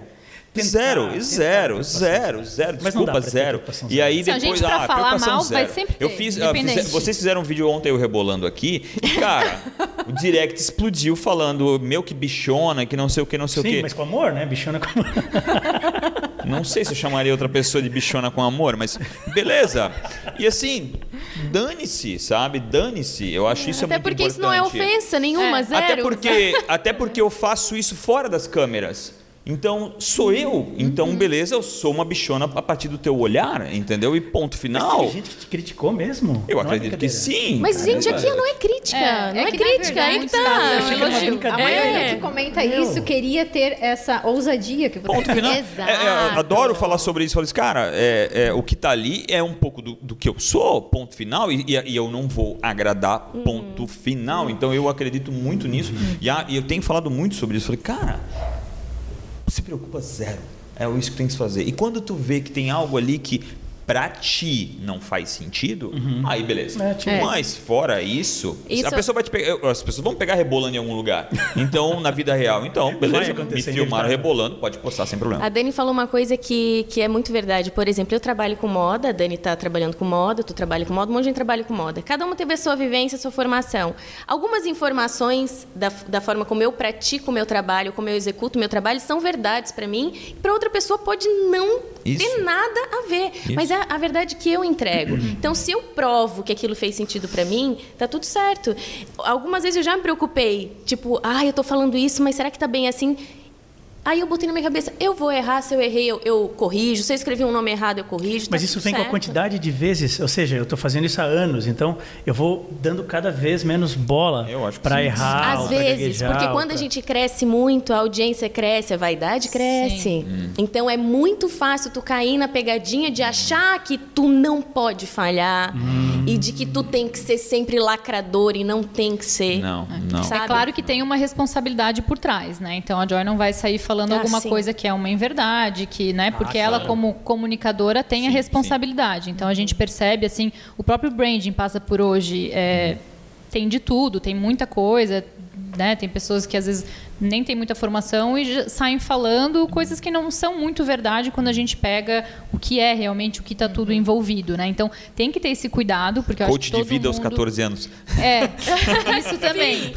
Tentar, zero, tentar zero, zero, zero, desculpa, zero. E aí Se a depois, gente, ah, falar mal, vai zero. sempre Eu fiz, ah, independente. fize- vocês fizeram um vídeo ontem, eu rebolando aqui, e, cara, o direct explodiu falando, meu que bichona, que não sei o que, não sei o Sim, que. mas com amor, né? Bichona com amor. Não sei se eu chamaria outra pessoa de bichona com amor, mas beleza. E assim, dane-se, sabe? Dane-se. Eu acho isso é Até muito porque importante. isso não é ofensa nenhuma, É. zero. Até porque, até porque eu faço isso fora das câmeras. Então, sou eu. Então, beleza, eu sou uma bichona a partir do teu olhar, entendeu? E ponto final. Tem gente que te criticou mesmo? Eu Não é acredito que brincadeira. sim. Mas, cara. gente, aqui não é crítica. É, não é é, que, crítica, que tá. casos, Eu é que elogio. A maioria É. que comenta Meu. isso queria ter essa ousadia que você Ponto final. Exato. É, é, eu adoro falar sobre isso. Falei assim, cara, é, é, o que tá ali é um pouco do, do que eu sou, ponto final, e, e- eu não vou agradar, ponto final. Então eu acredito muito nisso. E, a- e eu tenho falado muito sobre isso. Falei, cara, se preocupa zero. É isso que tem que fazer. E quando tu vê que tem algo ali que pra ti não faz sentido, aí beleza. É, tipo- Mas fora isso, Isso- a pessoa vai te pegar, as pessoas vão pegar rebolando em algum lugar. Então, na vida real, então, beleza, me filmaram rebolando, pode postar sem problema. A Dani falou uma coisa que, que é muito verdade. Por exemplo, eu trabalho com moda, a Dani está trabalhando com moda, tu trabalha com moda, um monte de gente trabalha com moda. Cada uma teve a sua vivência, a sua formação. Algumas informações da, da forma como eu pratico o meu trabalho, como eu executo o meu trabalho, são verdades para mim. Para outra pessoa pode não Isso. ter nada a ver. Mas é a verdade que eu entrego. Então, se eu provo que aquilo fez sentido para mim, tá tudo certo. Algumas vezes eu já me preocupei, tipo, ah, eu tô falando isso, mas será que tá bem assim? Aí eu botei na minha cabeça, eu vou errar, se eu errei, eu, eu corrijo. Se eu escrevi um nome errado, eu corrijo. Mas tá isso vem com a certo. quantidade de vezes, ou seja, eu estou fazendo isso há anos, então eu vou dando cada vez menos bola para errar. Às vezes, porque quando a gente cresce muito, a audiência cresce, a vaidade cresce. Então é muito fácil tu cair na pegadinha de achar que tu não pode falhar. E de que tu tem que ser sempre lacrador e não tem que ser. Não, não. Sabe? É claro que tem uma responsabilidade por trás, né? Então a Joy não vai sair falando Ah, alguma sim. coisa que é uma inverdade, que, né? Porque ela como comunicadora tem a responsabilidade. Então a gente percebe assim, o próprio branding passa por hoje é, tem de tudo, tem muita coisa, né? Tem pessoas que às vezes nem têm muita formação e já saem falando coisas que não são muito verdade quando a gente pega o que é realmente o que está tudo envolvido, né? Então tem que ter esse cuidado porque eu acho Coach de todo vida aos mundo... 14 anos. É, isso também.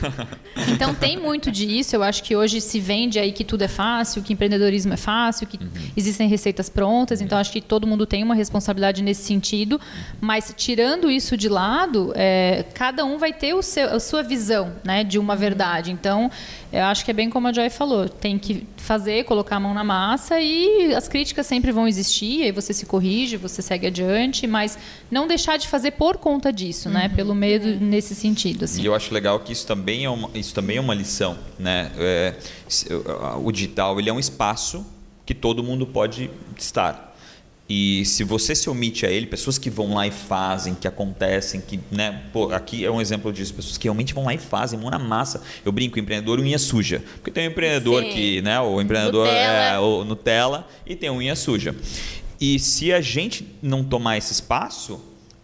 Então tem muito disso. Eu acho que hoje se vende aí que tudo é fácil, que empreendedorismo é fácil, que existem receitas prontas. Então acho que todo mundo tem uma responsabilidade nesse sentido. Mas tirando isso de lado, é, cada um vai ter o seu, a sua visão, né, de uma verdade. Então eu acho que é bem como a Joy falou. Tem que fazer, colocar a mão na massa e as críticas sempre vão existir. Aí você se corrige, você segue adiante, mas não deixar de fazer por conta disso, né? Pelo medo nesse sentido. Assim. E eu acho legal que isso também é uma, isso também é uma lição, né? É, o digital ele é um espaço que todo mundo pode estar. E se você se omite a ele, pessoas que vão lá e fazem, que acontecem, que, né, pô, aqui é um exemplo disso, pessoas que realmente vão lá e fazem, mão na massa. Eu brinco, empreendedor unha suja. Porque tem um empreendedor Sim. que, né, o empreendedor Nutella. é o Nutella e tem unha suja. E se a gente não tomar esse espaço,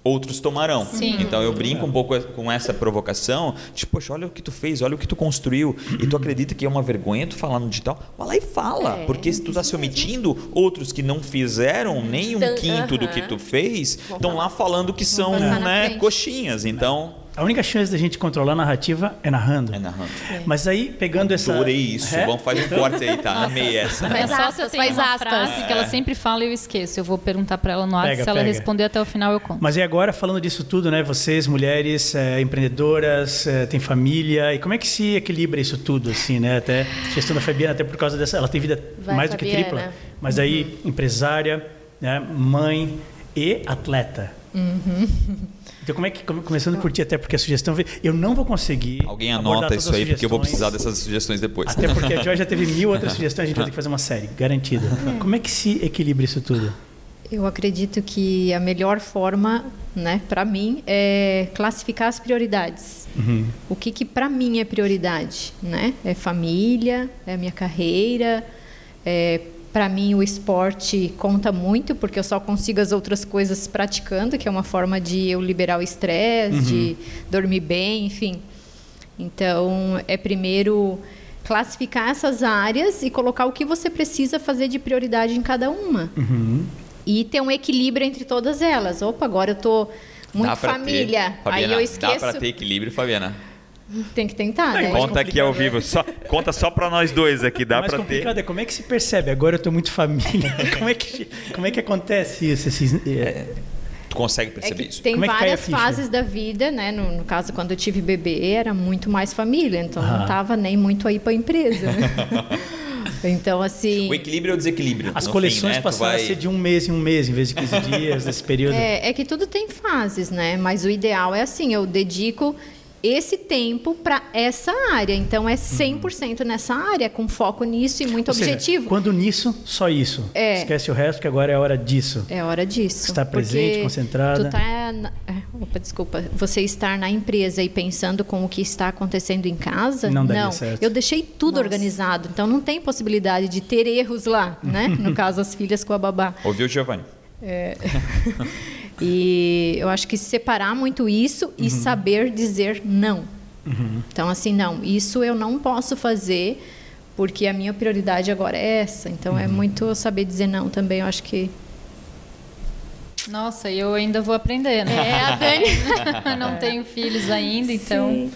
outros tomarão. Sim. Então eu brinco um pouco com essa provocação, tipo, poxa, olha o que tu fez, olha o que tu construiu, e tu acredita que é uma vergonha tu falar no digital? Vai lá e fala, É, porque se tu está se omitindo, outros que não fizeram nem um Então, quinto do aham. que tu fez, estão lá falando que são né, coxinhas. Então, A única chance da gente controlar a narrativa é narrando. é narrando. Mas aí, pegando essa. Adorei isso. É? Vamos fazer um corte aí, tá? Amei essa. Faz Minha sócia aspas, tem faz uma aspas. frase que ela sempre fala e eu esqueço. Eu vou perguntar para ela no ar, Pega, se ela pega. responder até o final eu conto. Mas e agora, falando disso tudo, né? Vocês, mulheres, é, empreendedoras, é, têm família. E como é que se equilibra isso tudo, assim, né? Até a gestão da Fabiana, até por causa dessa. Ela tem vida Vai, mais do que tripla. Mas aí, empresária, né, mãe e atleta. Então, como é que. come- Começando por ti, até porque a sugestão veio. Eu não vou conseguir. Alguém anota isso aí, porque eu vou precisar dessas sugestões depois. Até porque a Joy já teve mil outras sugestões, a gente vai ter que fazer uma série, garantida. Como é que se equilibra isso tudo? Eu acredito que a melhor forma, né, para mim, é classificar as prioridades. O que que para mim é prioridade, né? É família, é minha carreira, é para mim o esporte conta muito porque eu só consigo as outras coisas praticando, que é uma forma de eu liberar o estresse, de dormir bem, enfim. Então, é primeiro classificar essas áreas e colocar o que você precisa fazer de prioridade em cada uma. E ter um equilíbrio entre todas elas. Opa, agora eu tô muito família. Ter, Aí Fabiana, eu esqueço. Dá pra ter equilíbrio, Fabiana? Tem que tentar, né? mais Conta aqui ao vivo. Só, conta só pra nós dois aqui. Dá pra ter. é como é que se percebe. Agora eu estou muito família. como, é que, como é que acontece isso? Esses, é, Tu consegue É perceber que isso? tem Como é várias fases da vida, né? No, no caso, quando eu tive bebê, era muito mais família, então Ah. não tava nem muito aí para empresa. né? então, assim. O equilíbrio é o desequilíbrio. as coleções fim, né? Passaram vai- a ser de um mês em um mês, em vez de 15 dias, nesse período. É, é que tudo tem fases, né? Mas o ideal é assim, eu dedico esse tempo para essa área. Então é 100% nessa área, com foco nisso e muito Ou seja, objetivo. quando nisso, só isso. É. Esquece o resto, que agora é hora disso. É hora disso. Estar presente, Porque concentrada. Tu tá na- é, opa, desculpa. Você estar na empresa e pensando com o que está acontecendo em casa, Não daria certo. Eu deixei tudo organizado, então não tem possibilidade de ter erros lá, né? No caso, as filhas com a babá. Ouviu, Giovanni? E eu acho que separar muito isso e saber dizer não. Então, assim, não, isso eu não posso fazer porque a minha prioridade agora é essa. Então, é muito saber dizer não também. Eu acho que Nossa, e eu ainda vou aprender, né? É, a Dani. não tenho filhos ainda, então Sim.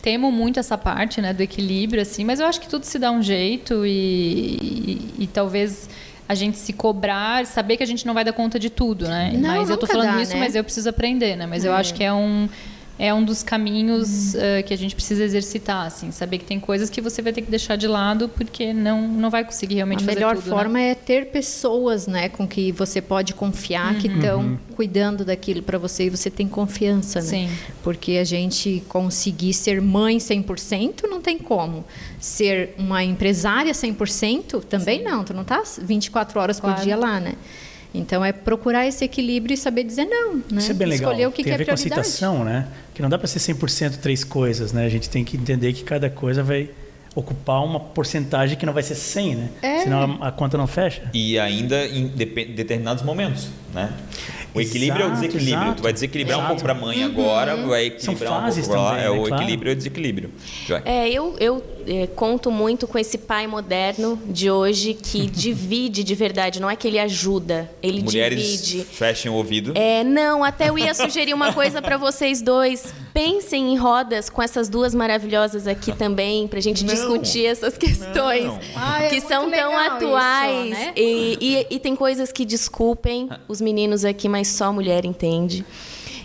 temo muito essa parte, né, do equilíbrio, assim. Mas eu acho que tudo se dá um jeito e, e- e talvez a gente se cobrar, saber que a gente não vai dar conta de tudo, né? Não, mas eu tô falando dá, isso, né? mas eu preciso aprender, né? Mas eu acho que é um é um dos caminhos Uhum. eh, que a gente precisa exercitar, assim, saber que tem coisas que você vai ter que deixar de lado porque não não vai conseguir realmente a fazer melhor tudo, né? forma é ter pessoas, né, com que você pode confiar, que estão cuidando daquilo para você e você tem confiança, né? Sim. Porque a gente conseguir ser mãe 100% não tem como. Ser uma empresária 100% também não, tu não tá 24 horas Claro. por dia lá, né? Então é procurar esse equilíbrio e saber dizer não, né? Isso é bem legal. Escolher o que, tem que a ver é prioridade. com aceitação, né? Que não dá para ser 100% três coisas, né? A gente tem que entender que cada coisa vai ocupar uma porcentagem que não vai ser 100, né? É. Senão a, a conta não fecha. E ainda em depe- determinados momentos, né? O equilíbrio é o Exato, desequilíbrio. exato. Tu vai desequilibrar um Exato. pouco para a mãe agora, vai equilibrar um fases pouco para lá. também, É né? o Claro. equilíbrio e o desequilíbrio. Vai. É, eu, eu é, conto muito com esse pai moderno de hoje que divide de verdade. Não é que ele ajuda, ele Mulheres divide. fechem o ouvido. É, não, até eu ia sugerir uma coisa para vocês dois. Pensem em rodas com essas duas maravilhosas aqui também, pra gente Não. discutir essas questões. Ah, é que são tão atuais. isso, né? e, e- e tem coisas que desculpem os meninos aqui, mas só mulher entende.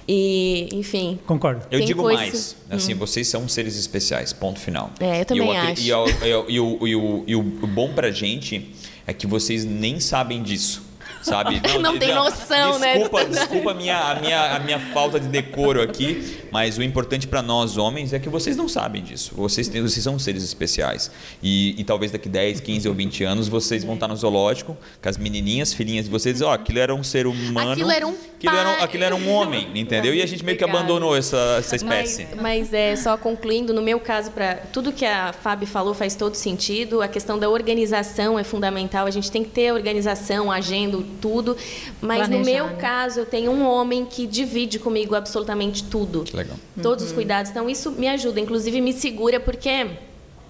E, enfim. Concordo. Eu digo coisa- mais, assim, vocês são seres especiais, ponto final. É, eu também e acre- acho. E, o- e o- e o, e o- e o bom pra gente é que vocês nem sabem disso. Sabe? Não tem noção, né? desculpa, Desculpa a minha, a, minha, a minha falta de decoro aqui, mas o importante para nós homens é que vocês não sabem disso. Vocês, têm, vocês são seres especiais. E, e talvez daqui 10, 15 ou 20 anos vocês vão estar no zoológico com as menininhas, filhinhas de vocês, ó, aquilo era um ser humano. Aquilo era um aquilo era, um- aquilo era um homem, entendeu? E a gente meio que abandonou essa, essa espécie. Mas, mas é só concluindo, no meu caso, para tudo que a Fábio falou faz todo sentido. A questão da organização é fundamental. A gente tem que ter organização, agenda, tudo. Mas no Planejar, meu né? caso, eu tenho um homem que divide comigo absolutamente tudo. Que legal. Todos Uhum. os cuidados. Então isso me ajuda, inclusive me segura porque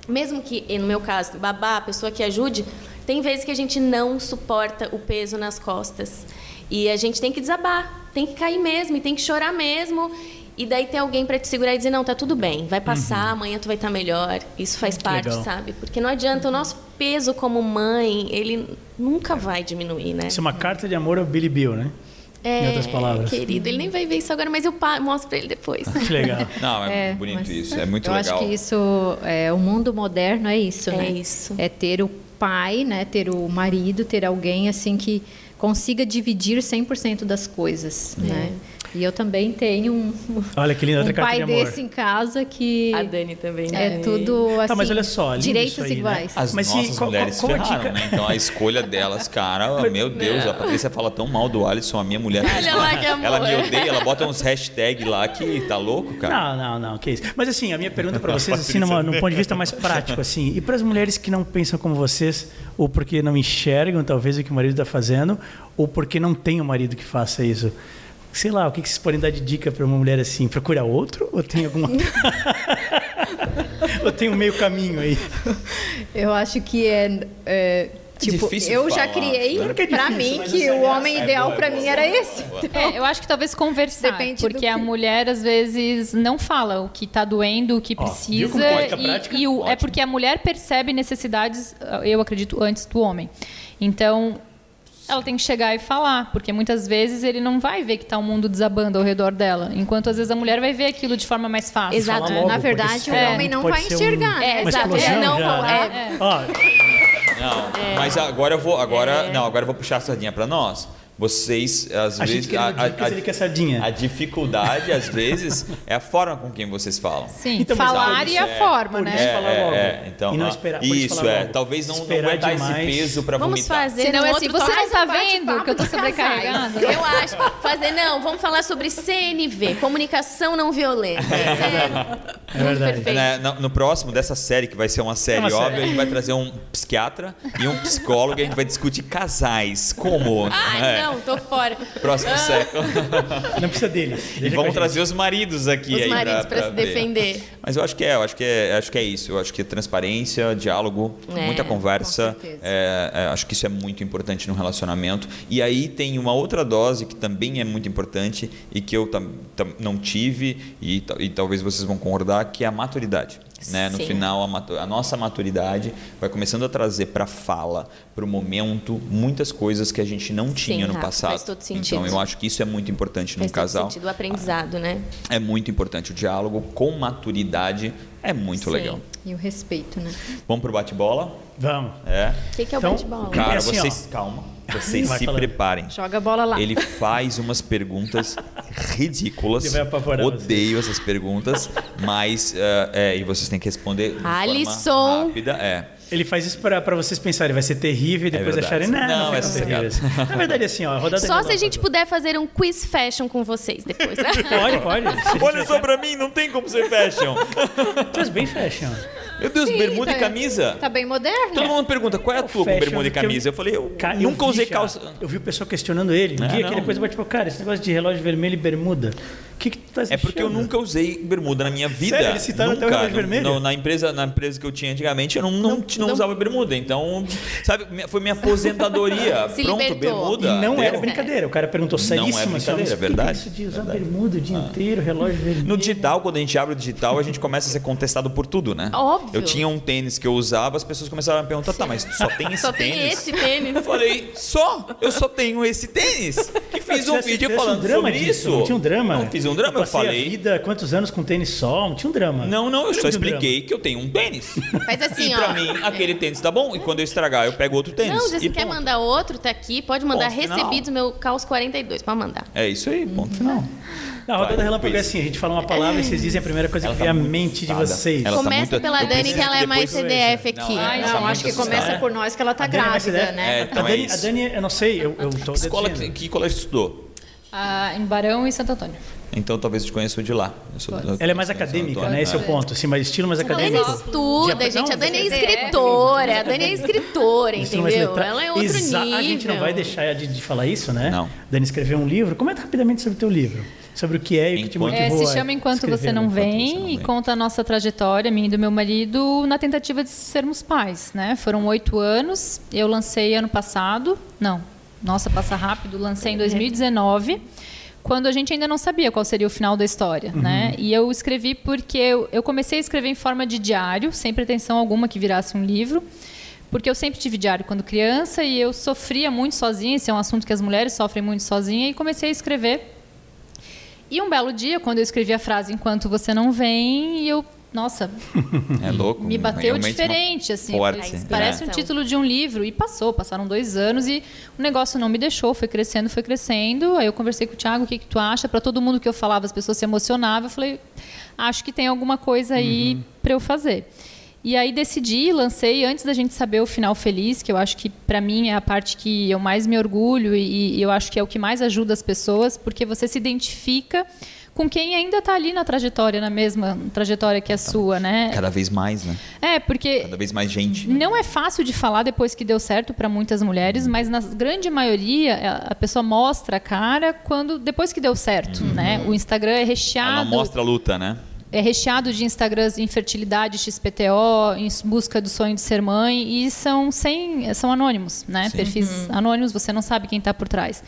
mesmo que no meu caso, babá, a pessoa que ajude, tem vezes que a gente não suporta o peso nas costas. E a gente tem que desabar, tem que cair mesmo, e tem que chorar mesmo. E daí tem alguém para te segurar e dizer, não, tá tudo bem, vai passar, amanhã tu vai estar melhor. Isso faz parte, legal. sabe? Porque não adianta, o nosso peso como mãe, ele nunca vai diminuir, né? Isso é uma carta de amor ao Billy Bill, né? É, em outras palavras. querido, ele nem vai ver isso agora, mas eu mostro para ele depois. Que legal. Não, é, É, bonito mas isso, é muito eu legal. acho que isso, é, o mundo moderno é isso, É né? isso. É ter o pai, né? Ter o marido, ter alguém assim que consiga dividir 100% das coisas, né? E eu também tenho um, Olha que linda um pai de desse em casa que A Dani também, é né? tudo assim, Tá, mas olha só, direitos aí, né? iguais. As Mas se- nossas qual- mulheres qual- qual ferraram, dica? né? Então a escolha delas, cara, meu Deus, a Patrícia fala tão mal do Alisson, a minha mulher. Olha lá que amor. Ela me odeia, ela bota uns hashtags lá que tá louco, cara. Não, não, não, que isso. Mas assim, a minha pergunta para vocês, assim, numa, num ponto de vista mais prático, assim, e para as mulheres que não pensam como vocês, ou porque não enxergam talvez o que o marido está fazendo, ou porque não tem um marido que faça isso. Sei lá, o que vocês podem dar de dica para uma mulher assim? Procurar outro? Ou tem alguma. ou tem um meio caminho aí? Eu acho que é, é, tipo, difícil eu já falar. criei Claro é pra difícil, mim que essa o homem é ideal pra boa, mim era esse. É, eu acho que talvez conversar, Depende porque a que- mulher às vezes não fala o que está doendo, o que Ó, precisa e, e o, é porque a mulher percebe necessidades, eu acredito, antes do homem. Então ela tem que chegar e falar, porque muitas vezes ele não vai ver que está o mundo desabando ao redor dela, enquanto às vezes a mulher vai ver aquilo de forma mais fácil. Exato. É, logo, na verdade, o esperar homem não vai ser um- enxergar, né? É, exato. É, não, né? é. Não, mas agora eu vou, agora, não, agora eu vou puxar a sardinha para nós. Vocês às a gente vezes quer a, dicas, ele quer sardinha. a dificuldade às vezes é a forma com quem vocês falam. Sim, Então, falar e a é- forma, né? isso falar logo. então, E não ah, esperar, isso é, logo. talvez não, não Esperar aguentar demais. esse peso para Vamos vomitar. fazer Senão é outro assim, você não tá um vendo que eu tô casais. Eu acho. Fazer, não, vamos falar sobre CNV, comunicação não violenta. É, É verdade. perfeito. Né, no, no próximo dessa série, que vai ser uma série É uma série. óbvia, a gente vai trazer um psiquiatra e um psicólogo e a gente vai discutir casais. Como? Ai, É, não, tô fora. Próximo século. Não precisa deles. E vamos trazer os maridos aqui Os aí maridos pra se ver. defender. Mas eu acho que é, eu acho que é, acho que é isso. Eu acho que é transparência, diálogo, É, muita conversa. com certeza. é, é, acho que isso é muito importante no relacionamento. E aí tem uma outra dose que também é muito importante e que eu tam, tam- não tive e, e talvez vocês vão concordar que é a maturidade. Né? No Sim. final, a, matu- a nossa maturidade vai começando a trazer para a fala, para o momento, muitas coisas que a gente não tinha no Rafa, passado. faz todo Então, sentido. eu acho que isso é muito importante num Faz todo casal. sentido o aprendizado, né? É muito importante o diálogo com maturidade É muito Sim. legal. E o respeito, né? Vamos pro bate-bola? Vamos. É. O que, que é o Então, bate-bola? Cara, assim, ó. vocês. Calma. Vocês Vai se falando. preparem. Joga a bola lá. Ele faz umas perguntas ridículas. Ele vai apavorar Odeio essas perguntas, mas é, é, e vocês têm que responder de Alisson. rápida. É. Ele faz isso pra pra vocês pensarem, vai ser terrível e depois verdade. acharem, não, Não, não, tão terrível. assim. Na verdade, assim, ó, a rodada Só se a gente puder fazer um quiz fashion com vocês depois. Pode, pode. Olha só pra mim, não tem como ser fashion. Tu és bem fashion. Meu Deus, Sim, bermuda tá- e camisa. Tá bem moderno. Todo mundo pergunta qual é a tua com bermuda e camisa. Eu falei, eu Ca- nunca usei já. calça. Eu vi o pessoal questionando ele. Um É, dia não. que depois bate tipo, cara, esse negócio de relógio vermelho e bermuda. O que, que tu tá É porque eu nunca usei bermuda na minha vida. Sério? Eles citaram até o nunca. relógio No- vermelho? no- na, empresa, na empresa que eu tinha antigamente, eu não, não, não usava bermuda. Então, sabe, foi minha aposentadoria. Se Pronto, libertou. bermuda. E não deu. era brincadeira. O cara perguntou Não é seríssimo. assim, brincadeira, é que verdade. Isso de usar Verdade. bermuda o dia inteiro, relógio vermelho. No digital, quando a gente abre o digital, a gente começa a ser contestado por tudo, né? Óbvio. Eu tinha um tênis que eu usava, as pessoas começaram a me perguntar, tá, mas só tem esse Só tem tênis? esse tênis. Eu falei, só? Eu só tenho esse tênis. E fiz um vídeo falando um drama sobre disso, isso. Não tinha um drama? Não, fiz um drama, eu a falei. vida, quantos anos com tênis só? Não tinha um drama. Não, não, eu só um expliquei que eu tenho um tênis. Faz assim, e ó. pra mim, aquele tênis tá bom. E quando eu estragar, eu pego outro tênis. Não, se e você quer ponto. mandar outro, tá aqui. Pode mandar Ponto final. recebidos meu caos 42. Pode mandar. É isso aí, ponto final. Não, a rodada Vai, relâmpago é assim, a gente fala uma palavra e vocês dizem a primeira coisa Ela que tá vem à muito mente de vocês. Ela tá Começa muito- pela Dani, que ela é mais CDF aqui. Não, Ai, ela não, tá acho que muito começa assustada. por nós que ela tá A Dani vai ser grávida, dessa. né? É, A então é Dani, a. Dani, eu não sei, eu, eu tô Que, escola, dizendo. que colégio estudou? Ah, em Barão e Santo Antônio. Então talvez te conheça o de lá. Sou- Ela é mais acadêmica, Antônio. né? Esse é o É. ponto. Assim, mais estilo mais A Dani acadêmico. estuda, gente. A não, Dani é CDF. escritora. A Dani é escritora, entendeu? letra- Ela é outro Exa- nível. A gente não vai deixar de, de falar isso, né? Não. Dani escreveu um livro. Comenta rapidamente sobre o teu livro. Sobre o que é e o que te Enquanto- É, motivou se chama Enquanto Você Não? Enquanto Vem Você Não e Vem. conta a nossa trajetória, minha e do meu marido, na tentativa de sermos pais. Né? Foram oito anos, eu lancei ano passado, não, nossa, passa rápido, lancei em 2019, quando a gente ainda não sabia qual seria o final da história. Né? E eu escrevi porque eu, eu comecei a escrever em forma de diário, sem pretensão alguma que virasse um livro. Porque eu sempre tive diário quando criança e eu sofria muito sozinha, esse é um assunto que as mulheres sofrem muito sozinha, e comecei a escrever e um belo dia, quando eu escrevi a frase Enquanto você não vem, eu, nossa, É louco. me bateu diferente, assim. forte? Parece um título de um livro. E passou, passaram dois anos e o negócio não me deixou, foi crescendo, foi crescendo. Aí eu conversei com o Thiago, o que, que tu acha? Para todo mundo que eu falava, as pessoas se emocionavam. Eu falei, acho que tem alguma coisa aí para eu fazer. E aí decidi, lancei antes da gente saber o final feliz, que eu acho que para mim é a parte que eu mais me orgulho e, e eu acho que é o que mais ajuda as pessoas, porque você se identifica com quem ainda está ali na trajetória, na mesma trajetória que a sua, né? Cada vez mais, né? É, porque Cada vez mais gente. não é fácil de falar depois que deu certo para muitas mulheres, mas na grande maioria a- a pessoa mostra a cara quando depois que deu certo, né? O Instagram é Ela recheado não mostra a luta, né? É recheado de Instagrams infertilidade, XPTO, em busca do sonho de ser mãe e são sem, são anônimos, né? Sim. Perfis anônimos, você não sabe quem está por trás.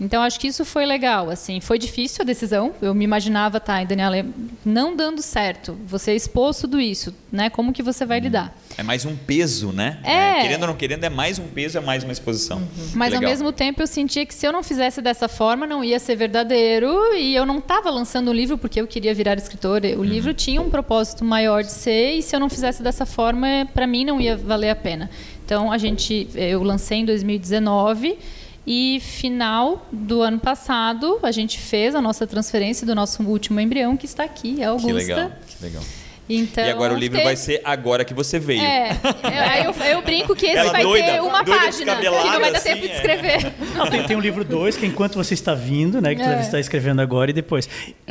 Então acho que isso foi legal, assim, foi difícil a decisão. Eu me imaginava, tá, Daniela, não dando certo, você expôs tudo isso, né? Como que você vai lidar? É mais um peso, né? É. querendo ou não querendo, é mais um peso, é mais uma exposição. Mas Legal. ao mesmo tempo eu sentia que se eu não fizesse dessa forma não ia ser verdadeiro e eu não estava lançando um livro porque eu queria virar escritora. O livro tinha um propósito maior de ser e se eu não fizesse dessa forma para mim não ia valer a pena. Então a gente eu lancei em 2019 e final do ano passado a gente fez a nossa transferência do nosso último embrião que está aqui, é Augusta. Que legal, que legal. Então, e agora o livro teve- vai ser agora que você veio. É, eu, aí eu, eu brinco que esse Ela vai doida, ter uma página, que não vai dar assim, tempo de é. escrever. Não, tem, tem um livro 2, que é enquanto você está vindo, né? Que tu É. deve estar escrevendo agora e depois.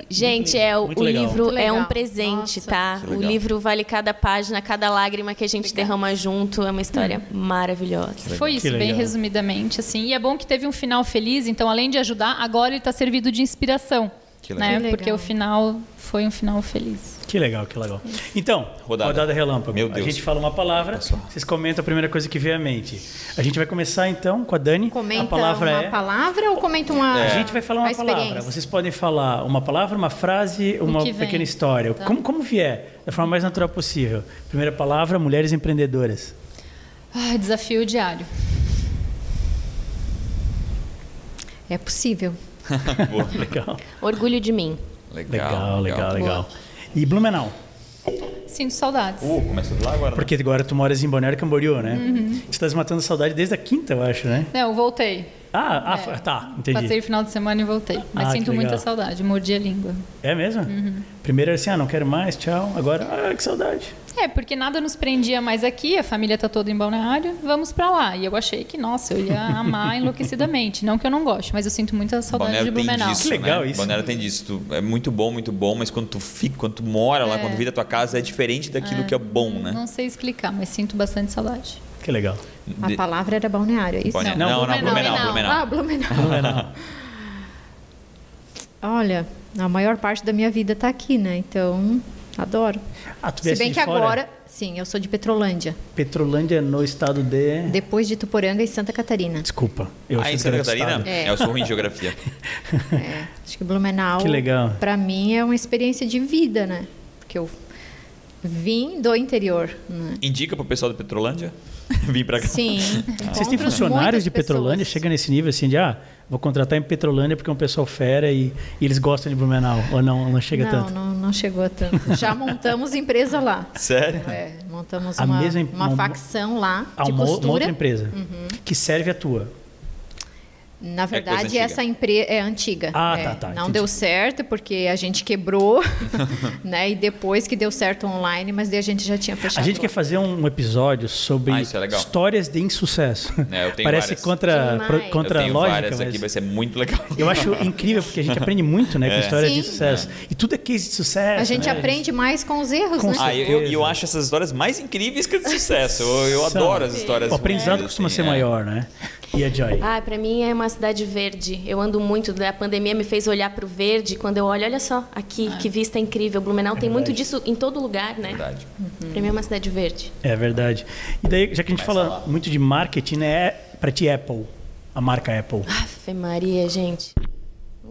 Gente, é, o, legal. livro é um legal. presente, Nossa. tá? O legal. livro vale cada página, cada lágrima que a gente derrama junto. É uma história maravilhosa. Foi isso, bem legal. resumidamente, assim. E é bom que teve um final feliz, então além de ajudar, agora ele está servido de inspiração. Que legal. Né? Que legal. Porque o final foi um final feliz. Que legal, que legal. Então, Rodada. rodada, relâmpago. Meu A Deus. gente fala uma palavra, Passou. vocês comentam a primeira coisa que vem à mente. A gente vai começar então com a Dani. Comenta a palavra uma é. palavra ou comenta uma. A gente vai falar uma a palavra. Vocês podem falar uma palavra, uma frase, uma pequena história. Tá. Como, como vier, da forma mais natural possível. Primeira palavra, mulheres empreendedoras. Ai, desafio diário. É possível. Boa. Legal. Orgulho de mim. Legal, legal, legal. E Blumenau. sinto saudades. Uh, começou lá agora. né? Porque agora tu moras em Balneário Camboriú, né? Uhum. Você tá matando saudade desde a quinta, eu acho, né? Não, eu voltei. Ah, ah tá, entendi. Passei o final de semana e voltei. Mas Ah, sinto muita saudade, mordi a língua. É mesmo? Uhum. Primeiro era assim, ah, não quero mais, tchau. Agora, ah, que saudade. É, porque nada nos prendia mais aqui, a família tá toda em Balneário, vamos pra lá. E eu achei que, nossa, eu ia amar enlouquecidamente. Não que eu não goste, mas eu sinto muita saudade Balneário de tem Blumenau. disso, Que legal né? isso. Balneário tem disso. Tu- é muito bom, muito bom, mas quando tu fica, quando tu mora lá, É. quando vira tua casa, é diferente daquilo que é bom, né? Não sei explicar, mas sinto bastante saudade. Que legal. A De- palavra era balneário, é isso? Balneário. Não, Não, não, Blumenau. Blumenau, Blumenau. Ah, Blumenau. Olha, a maior parte da minha vida está aqui, né? Então, adoro. Ah, tu Se bem que fora? agora, sim, eu sou de Petrolândia, Petrolândia no estado de... depois de Tuporanga e Santa Catarina. Desculpa. Eu Ah, em que Santa Catarina? É. É. eu sou ruim em geografia. É, acho que Blumenau, Que legal. para mim, é uma experiência de vida, né? Porque eu vim do interior, né? Indica pro pessoal do Petrolândia vir pra cá. Sim. Vocês têm funcionários de Petrolândia? pessoas. Chega nesse nível assim de, ah, vou contratar em Petrolândia porque é um pessoal fera e, e eles gostam de Blumenau. Ou não, não chega não, tanto? Não, não chegou a tanto. Já montamos empresa lá. Sério? É, montamos A uma, mesma- uma uma- facção lá Ah, de uma, o- uma costura. Uhum. outra empresa que serve a tua. Na coisa verdade, antiga. essa empresa é antiga. Ah, É, tá, tá, Não entendi. deu certo porque a gente quebrou, né? E depois que deu certo online, mas daí a gente já tinha fechado. A gente quer fazer um episódio sobre Ah, é histórias de insucesso. É, eu tenho Parece várias. contra, pro- contra eu tenho lógica. várias aqui, mas vai ser muito legal. Eu acho incrível porque a gente aprende muito né, com É. histórias de Sim. sucesso. E tudo é case de sucesso. A gente né? aprende mais com os erros, Com né? Ah, eu, eu, acho essas histórias mais incríveis que as de sucesso. Eu, eu adoro as histórias. O aprendizado costuma assim, ser é. maior, né? E a Joy? Ah, para mim é uma cidade verde. Eu ando muito, a pandemia me fez olhar para o verde. Quando eu olho, olha só, aqui, que vista incrível. Blumenau tem muito É disso em todo lugar, né? Verdade. Para mim é uma cidade verde. É verdade. E daí, já que a gente fala muito de marketing, né? É pra ti Apple, a marca Apple. Ave Maria, gente.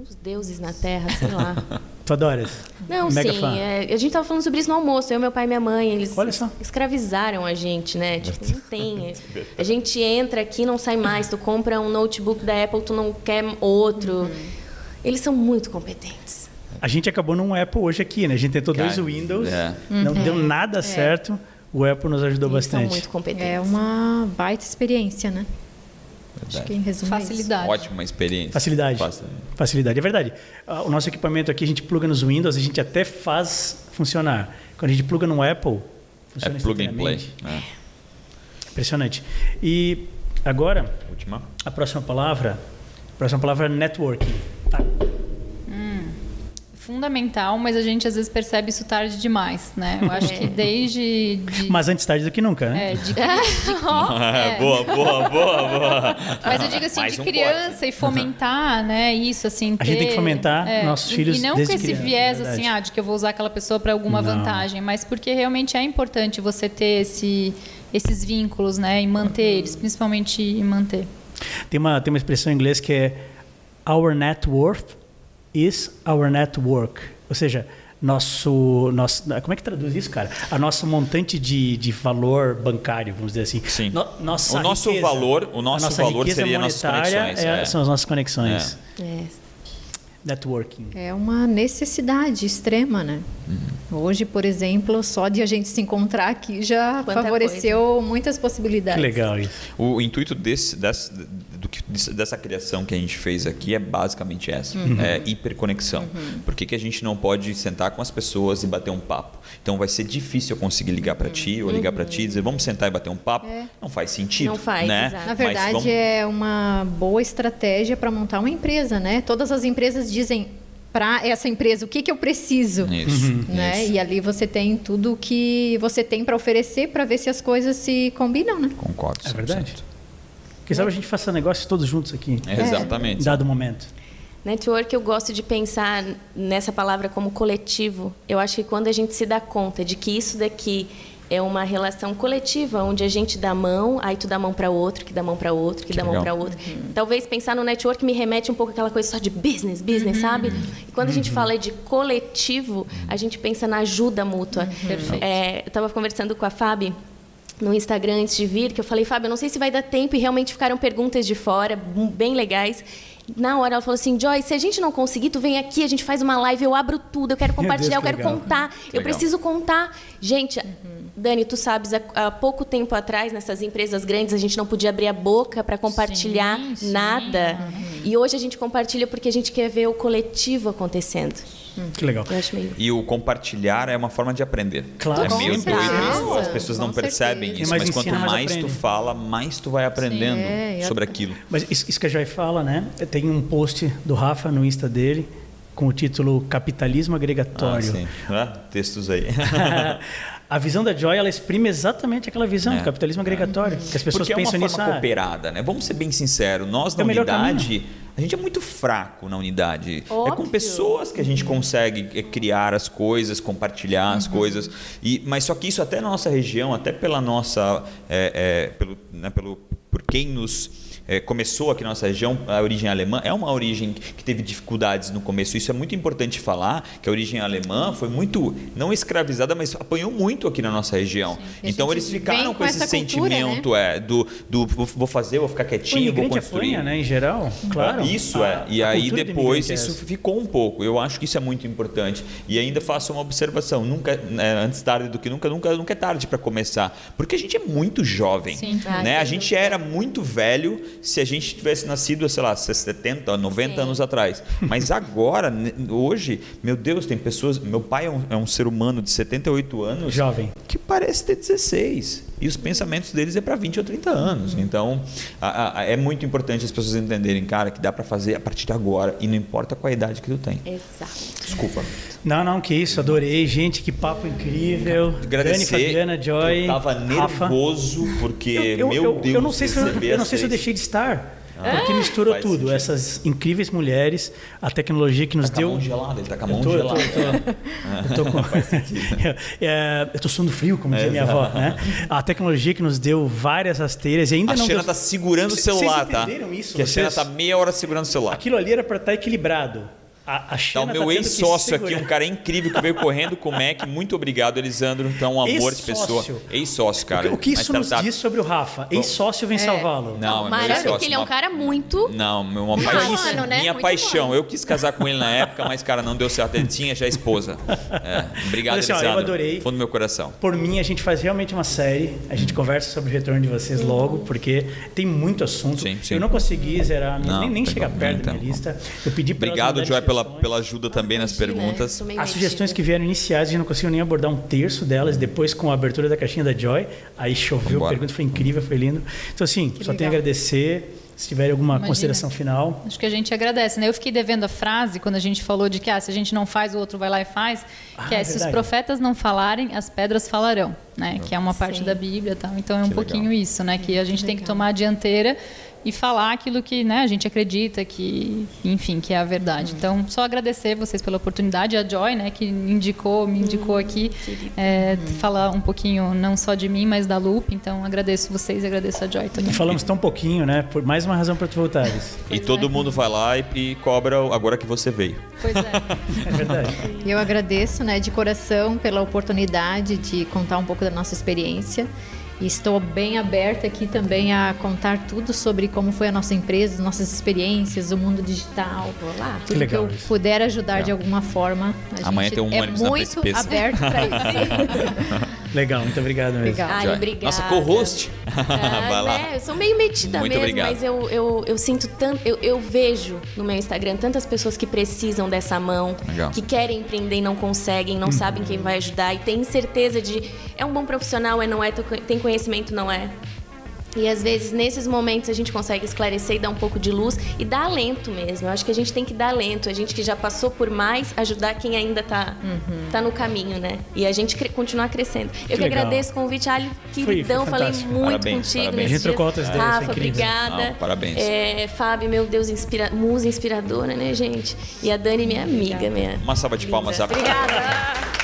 Os deuses na terra, sei lá. Tu adoras? Não, Mega sim. é, a gente tava falando sobre isso no almoço. Eu, meu pai e minha mãe, eles Olha só. escravizaram a gente, né? Tipo, não tem. A gente entra aqui não sai mais. Tu compra um notebook da Apple, tu não quer outro. Uhum. Eles são muito competentes. A gente acabou num Apple hoje aqui, né? A gente tentou dois Cara, Windows, é. não deu nada certo. O Apple nos ajudou Eles são bastante. muito competentes. É uma baita experiência, né? Acho que em resumo é isso. Facilidade. Ótima experiência. Facilidade. Fácil. Facilidade, é verdade. Ah, O nosso equipamento aqui, a gente pluga nos Windows, a gente até faz funcionar. Quando a gente pluga no Apple, É funciona plug and play. né? Impressionante. E agora, Última. a próxima palavra, a próxima palavra é networking. Tá. Fundamental, mas a gente às vezes percebe isso tarde demais, né? Eu acho que desde. de- Mas antes tarde do que nunca, né? é, de, de- é. boa, boa, boa, boa. Mas eu digo assim, Mais de um criança e fomentar, né? Isso, assim. A gente tem que ter- fomentar nossos e- filhos E não desde com esse criança, viés, é verdade. assim, ah, de que eu vou usar aquela pessoa para alguma Não. vantagem, mas porque realmente é importante você ter esse, esses vínculos, né? E manter eles, principalmente em manter. Tem uma, tem uma expressão em inglês que é Our net worth is our network. Ou seja, nosso, nosso. Como é que traduz isso, cara? A nosso montante de, de valor bancário, vamos dizer assim. Sim. No- nossa O nosso riqueza- valor- o nosso a nossa valor seria nossas conexões, é- é. São as nossas conexões. É. Networking. É uma necessidade extrema, né? Uhum. Hoje, por exemplo, só de a gente se encontrar aqui já Quanta favoreceu muitas Que possibilidades. legal isso. O intuito desse, dessa, do que- dessa criação que a gente fez aqui é basicamente essa: Uhum. é hiperconexão. Por que, que a gente não pode sentar com as pessoas e bater um papo? Então vai ser difícil eu conseguir ligar para ti ou ligar para ti e dizer vamos sentar e bater um papo? Não faz sentido. Não faz, né? exato. Na verdade, vamos- é uma boa estratégia para montar uma empresa, né? Todas as empresas dizem para essa empresa o que, que eu preciso. Isso, Né? isso. E ali você tem tudo que você tem para oferecer para ver se as coisas se combinam, né? Concordo. É 100%. verdade. Quem sabe a gente faça negócios todos juntos aqui. É, Exatamente. Em dado momento. Network, eu gosto de pensar nessa palavra como coletivo. Eu acho que quando a gente se dá conta de que isso daqui é uma relação coletiva, onde a gente dá mão, aí tu dá mão para outro, que dá mão para outro, que, Que dá mão legal. para outro. Talvez pensar no network me remete um pouco àquela coisa só de business, business, sabe? E quando a gente fala de coletivo, a gente pensa na ajuda mútua. Perfeito. É, eu estava conversando com a Fábio no Instagram antes de vir, que eu falei, Fábio, eu não sei se vai dar tempo e realmente ficaram perguntas de fora, bem legais. Na hora ela falou assim, Joy, se a gente não conseguir, tu vem aqui, a gente faz uma live, eu abro tudo, eu quero compartilhar, Deus, eu que quero legal. contar, eu legal. preciso contar. Gente, Dani, tu sabes, há, há pouco tempo atrás, nessas empresas grandes, a gente não podia abrir a boca para compartilhar Sim, sim. nada. E hoje a gente compartilha porque a gente quer ver o coletivo acontecendo. Que legal. Meio... E o compartilhar é uma forma de aprender. Claro. É Com meio certeza. doido isso. As pessoas não Com percebem certeza. isso. Quem mais Mas quanto mais mais tu fala, mais tu vai aprendendo é, eu- sobre aquilo. Mas isso, isso que a Joy fala, né? Tem um post do Rafa no Insta dele com o título Capitalismo Ah, Agregatório. sim. Ah, textos aí. a visão da Joy, ela exprime exatamente aquela visão É. do capitalismo agregatório. Que as pessoas Porque é uma pensam forma nisso. ah, cooperada, né? Vamos ser bem sinceros. Nós, na É o melhor unidade, a gente é muito fraco na unidade. É com Óbvio. pessoas que a gente consegue eh, criar as coisas, compartilhar as coisas. E, mas só que isso até na nossa região, até pela nossa... é, é, pelo, né, pelo, por quem nos... é, começou aqui na nossa região, a origem alemã, é uma origem que teve dificuldades no começo. Isso é muito importante falar, que a origem alemã foi muito, não escravizada, mas apanhou muito aqui na nossa região. A Então eles ficaram com, com esse cultura, né? sentimento é, do, do vou fazer, vou ficar quietinho, vou construir. apanha, né? Em geral, claro. Isso A- é. E aí depois é isso ficou um pouco. Eu acho que isso é muito importante. E ainda faço uma observação. Nunca, né, antes tarde do que nunca, nunca, nunca é tarde para começar. Porque a gente é muito jovem. Sim. Ah, Né? A gente era muito velho se a gente tivesse nascido, sei lá, 70, 90 Sim. anos atrás. Mas agora, hoje, meu Deus, tem pessoas. Meu pai é um, é um ser humano de 78 anos Jovem. que parece ter 16. E os pensamentos deles é para 20 ou 30 anos. Então, a- a- é muito importante as pessoas entenderem, cara, que dá para fazer a partir de agora e não importa qual a idade que tu tem. Exato. Desculpa. Não, não, que isso, adorei. Gente, que papo incrível. Dani, Agradecer. Fabiana, Joy. Eu tava Rafa. nervoso porque, Eu, eu- meu eu- Deus, eu não sei se eu, eu não sei se eu deixei de estar. Porque misturou tudo. sentido. Essas incríveis mulheres, a tecnologia que nos Tá com a deu. mão gelada, ele tá com a Eu mão tô, eu gelada. tô, eu tô, eu tô com... É, eu tô suando frio, como dizia minha avó, né? A tecnologia que nos deu várias rasteiras e ainda A não Xena deu... tá segurando o Vocês celular, tá? entenderam isso? Que a Xena Vocês- tá meia hora segurando o celular. Aquilo ali era para estar equilibrado. A, a Tá Xena o meu tendo que ex-sócio aqui, um cara incrível que veio correndo com o Mac. Muito obrigado, Elisandro. Então, um amor de pessoa. Ex-sócio. Cara. O que isso Mas nos startup- diz sobre o Rafa? Ex-sócio É. vem salvá-lo. Não, é Maravilha, ex-sócio, porque ele é um cara muito... Não, meu- uma Humano, paixão. né? Minha Muito paixão. bom. Eu quis casar com ele na época, mas, cara, não deu certo. Ele tinha já esposa. É. Obrigado, Mas, assim, ó, eu Elisandro. adorei. Fundo do meu coração. Por mim, a gente faz realmente uma série. A gente conversa sobre o retorno de vocês logo, porque tem muito assunto. Sim, sim. Eu não consegui zerar, Não, nem, nem chegar perto da tem minha lista. Eu pedi Obrigado, Joy, pela, pela ajuda também nas Imagina, perguntas. As sugestões que vieram iniciais, a gente não conseguiu nem abordar um terço delas. Depois, com a abertura da caixinha da Joy, aí choveu, Vambora. a pergunta foi incrível, foi lindo. Então, assim, só tenho a legal. agradecer. Se tiverem alguma Imagina. consideração final. Acho que a gente agradece, né? Eu fiquei devendo a frase quando a gente falou de que ah, se a gente não faz, o outro vai lá e faz, que Ah, é se os profetas não falarem, as pedras falarão, né? Que é uma parte Sim. da Bíblia, tal. Então é um Que pouquinho legal. isso, né? Que a gente tem que tomar a dianteira e falar aquilo que né, a gente acredita que, enfim, que é a verdade. Então, só agradecer vocês pela oportunidade, a Joy, né, que indicou, me indicou aqui, é, falar um pouquinho não só de mim, mas da Loop. Então, agradeço vocês e agradeço a Joy também. E falamos tão pouquinho, né? Por mais uma razão para tu voltares. E todo mundo vai lá e, e cobra agora que você veio. Pois é. É verdade. E Eu agradeço, né, de coração pela oportunidade de contar um pouco da nossa experiência. E estou bem aberta aqui também a contar tudo sobre como foi a nossa empresa, nossas experiências, o mundo digital. Olá. Tudo que, legal eu isso. puder ajudar de alguma forma. A Amanhã gente tem um é muito aberto para isso. Legal, muito obrigado mesmo. Legal. Ai, obrigada. Nossa co-host. Ah, vai lá. né? Eu sou meio metida Muito mesmo, obrigado. mas eu, eu, eu sinto tanto. Eu, eu vejo no meu Instagram tantas pessoas que precisam dessa mão, Legal. que querem empreender e não conseguem, não sabem quem vai ajudar e tem certeza de é um bom profissional, é não é, tem conhecimento, não é. E às vezes, nesses momentos, a gente consegue esclarecer e dar um pouco de luz e dar alento mesmo. Eu acho que a gente tem que dar alento. A gente que já passou por mais, ajudar quem ainda está tá no caminho, né? E a gente cre- continuar crescendo. Eu que, legal. agradeço o convite, Ali, foi queridão. Falei fantástico. muito Parabéns, contigo parabéns. trocou dias. outras ideias, foi Rafa, obrigada. Não, parabéns. É, Fábio, meu Deus, inspira... musa inspiradora, né, gente? E a Dani, minha amiga, minha. Uma salva de palmas. Obrigada.